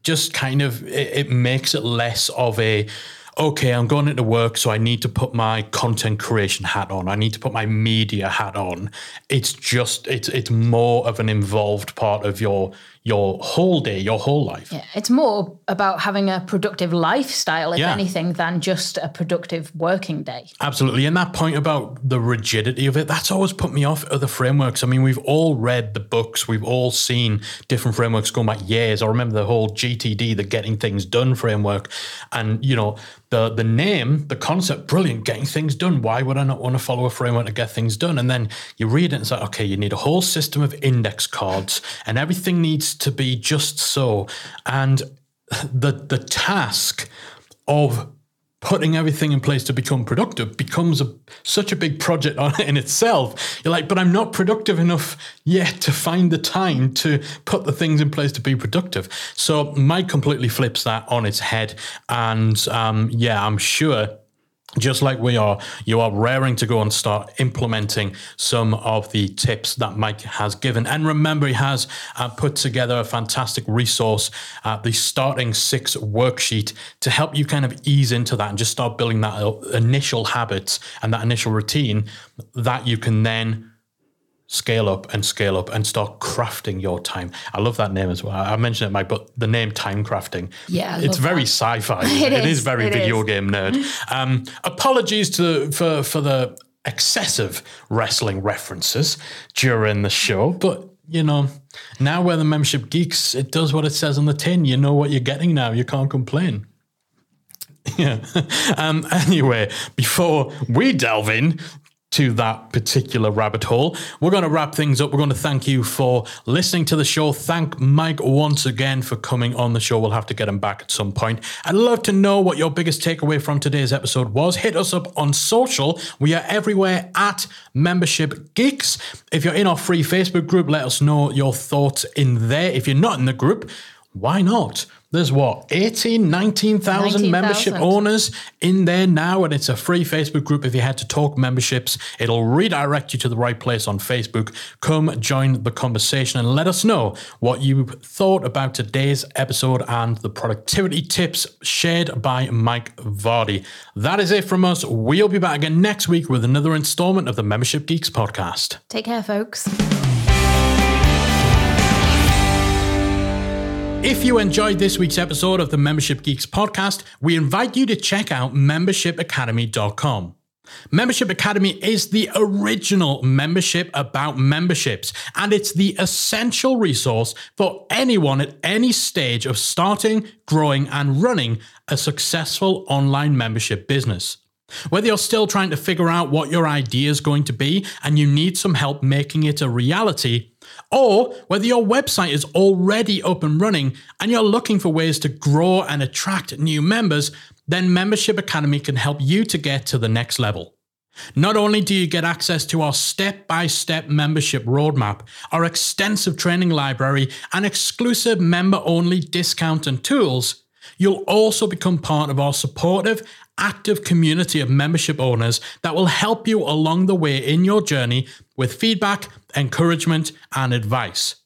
just kind of it, it makes it less of a okay, I'm going into work, so I need to put my content creation hat on. I need to put my media hat on. It's just it's it's more of an involved part of your your whole day, your whole life. Yeah, it's more about having a productive lifestyle, if yeah. anything, than just a productive working day. Absolutely. And that point about the rigidity of it, that's always put me off other frameworks. I mean, we've all read the books, we've all seen different frameworks going back years. I remember the whole GTD, the Getting Things Done framework. And, you know, the the name, the concept, brilliant, getting things done. Why would I not want to follow a framework to get things done? And then you read it and it's like, okay, you need a whole system of index cards and everything needs to be just so. And the the task of putting everything in place to become productive becomes a, such a big project in itself. You're like, but I'm not productive enough yet to find the time to put the things in place to be productive. So Mike completely flips that on its head. And um, yeah, I'm sure just like we are, you are raring to go and start implementing some of the tips that Mike has given. And remember, he has uh, put together a fantastic resource, uh, the Starting Six worksheet, to help you kind of ease into that and just start building that initial habits and that initial routine that you can then scale up and scale up and start crafting your time. I love that name as well. I mentioned it, Mike, but the name time crafting. Yeah, I it's very that. sci-fi. It it is is, very it video is. game nerd. Um, apologies to for for the excessive wrestling references during the show, but you know, now we're the membership geeks. It does what it says on the tin. You know what you're getting now. You can't complain. Yeah. Um, anyway, before we delve in to that particular rabbit hole, we're going to wrap things up. We're going to thank you for listening to the show. Thank Mike once again for coming on the show. We'll have to get him back at some point. I'd love to know what your biggest takeaway from today's episode was. Hit us up on social. We are everywhere at Membership Geeks. If you're in our free Facebook group, let us know your thoughts in there. If you're not in the group, why not? There's what, 18, 19,000 membership 19,000. owners in there now, and it's a free Facebook group. If you head to Talk Memberships, it'll redirect you to the right place on Facebook. Come join the conversation and let us know what you thought about today's episode and the productivity tips shared by Mike Vardy. That is it from us. We'll be back again next week with another installment of the Membership Geeks podcast. Take care, folks. If you enjoyed this week's episode of the Membership Geeks podcast, we invite you to check out membershipacademy.com. Membership Academy is the original membership about memberships, and it's the essential resource for anyone at any stage of starting, growing, and running a successful online membership business. Whether you're still trying to figure out what your idea is going to be and you need some help making it a reality, or whether your website is already up and running and you're looking for ways to grow and attract new members, then Membership Academy can help you to get to the next level. Not only do you get access to our step by step membership roadmap, our extensive training library, and exclusive member only discount and tools, you'll also become part of our supportive, active community of membership owners that will help you along the way in your journey with feedback, encouragement, and advice.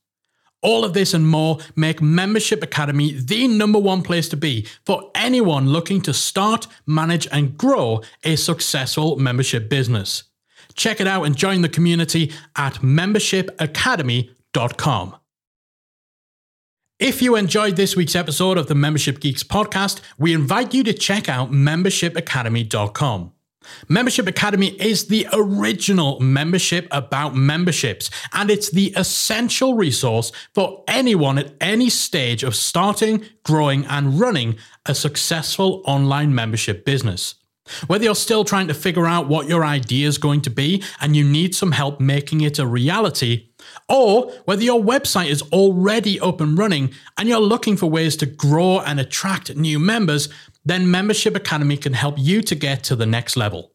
All of this and more make Membership Academy the number one place to be for anyone looking to start, manage, and grow a successful membership business. Check it out and join the community at membershipacademy.com. If you enjoyed this week's episode of the Membership Geeks podcast, we invite you to check out membershipacademy.com. Membership Academy is the original membership about memberships, and it's the essential resource for anyone at any stage of starting, growing, and running a successful online membership business. Whether you're still trying to figure out what your idea is going to be and you need some help making it a reality, or whether your website is already up and running and you're looking for ways to grow and attract new members, then Membership Academy can help you to get to the next level.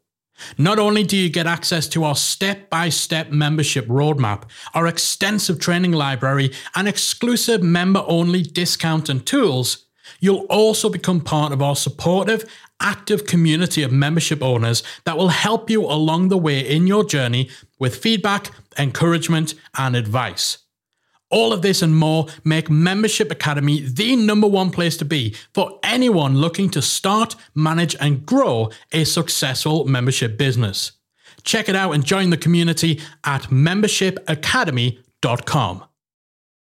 Not only do you get access to our step by step membership roadmap, our extensive training library, and exclusive member only discount and tools, you'll also become part of our supportive, active community of membership owners that will help you along the way in your journey with feedback, encouragement, and advice. All of this and more make Membership Academy the number one place to be for anyone looking to start, manage, and grow a successful membership business. Check it out and join the community at membershipacademy.com.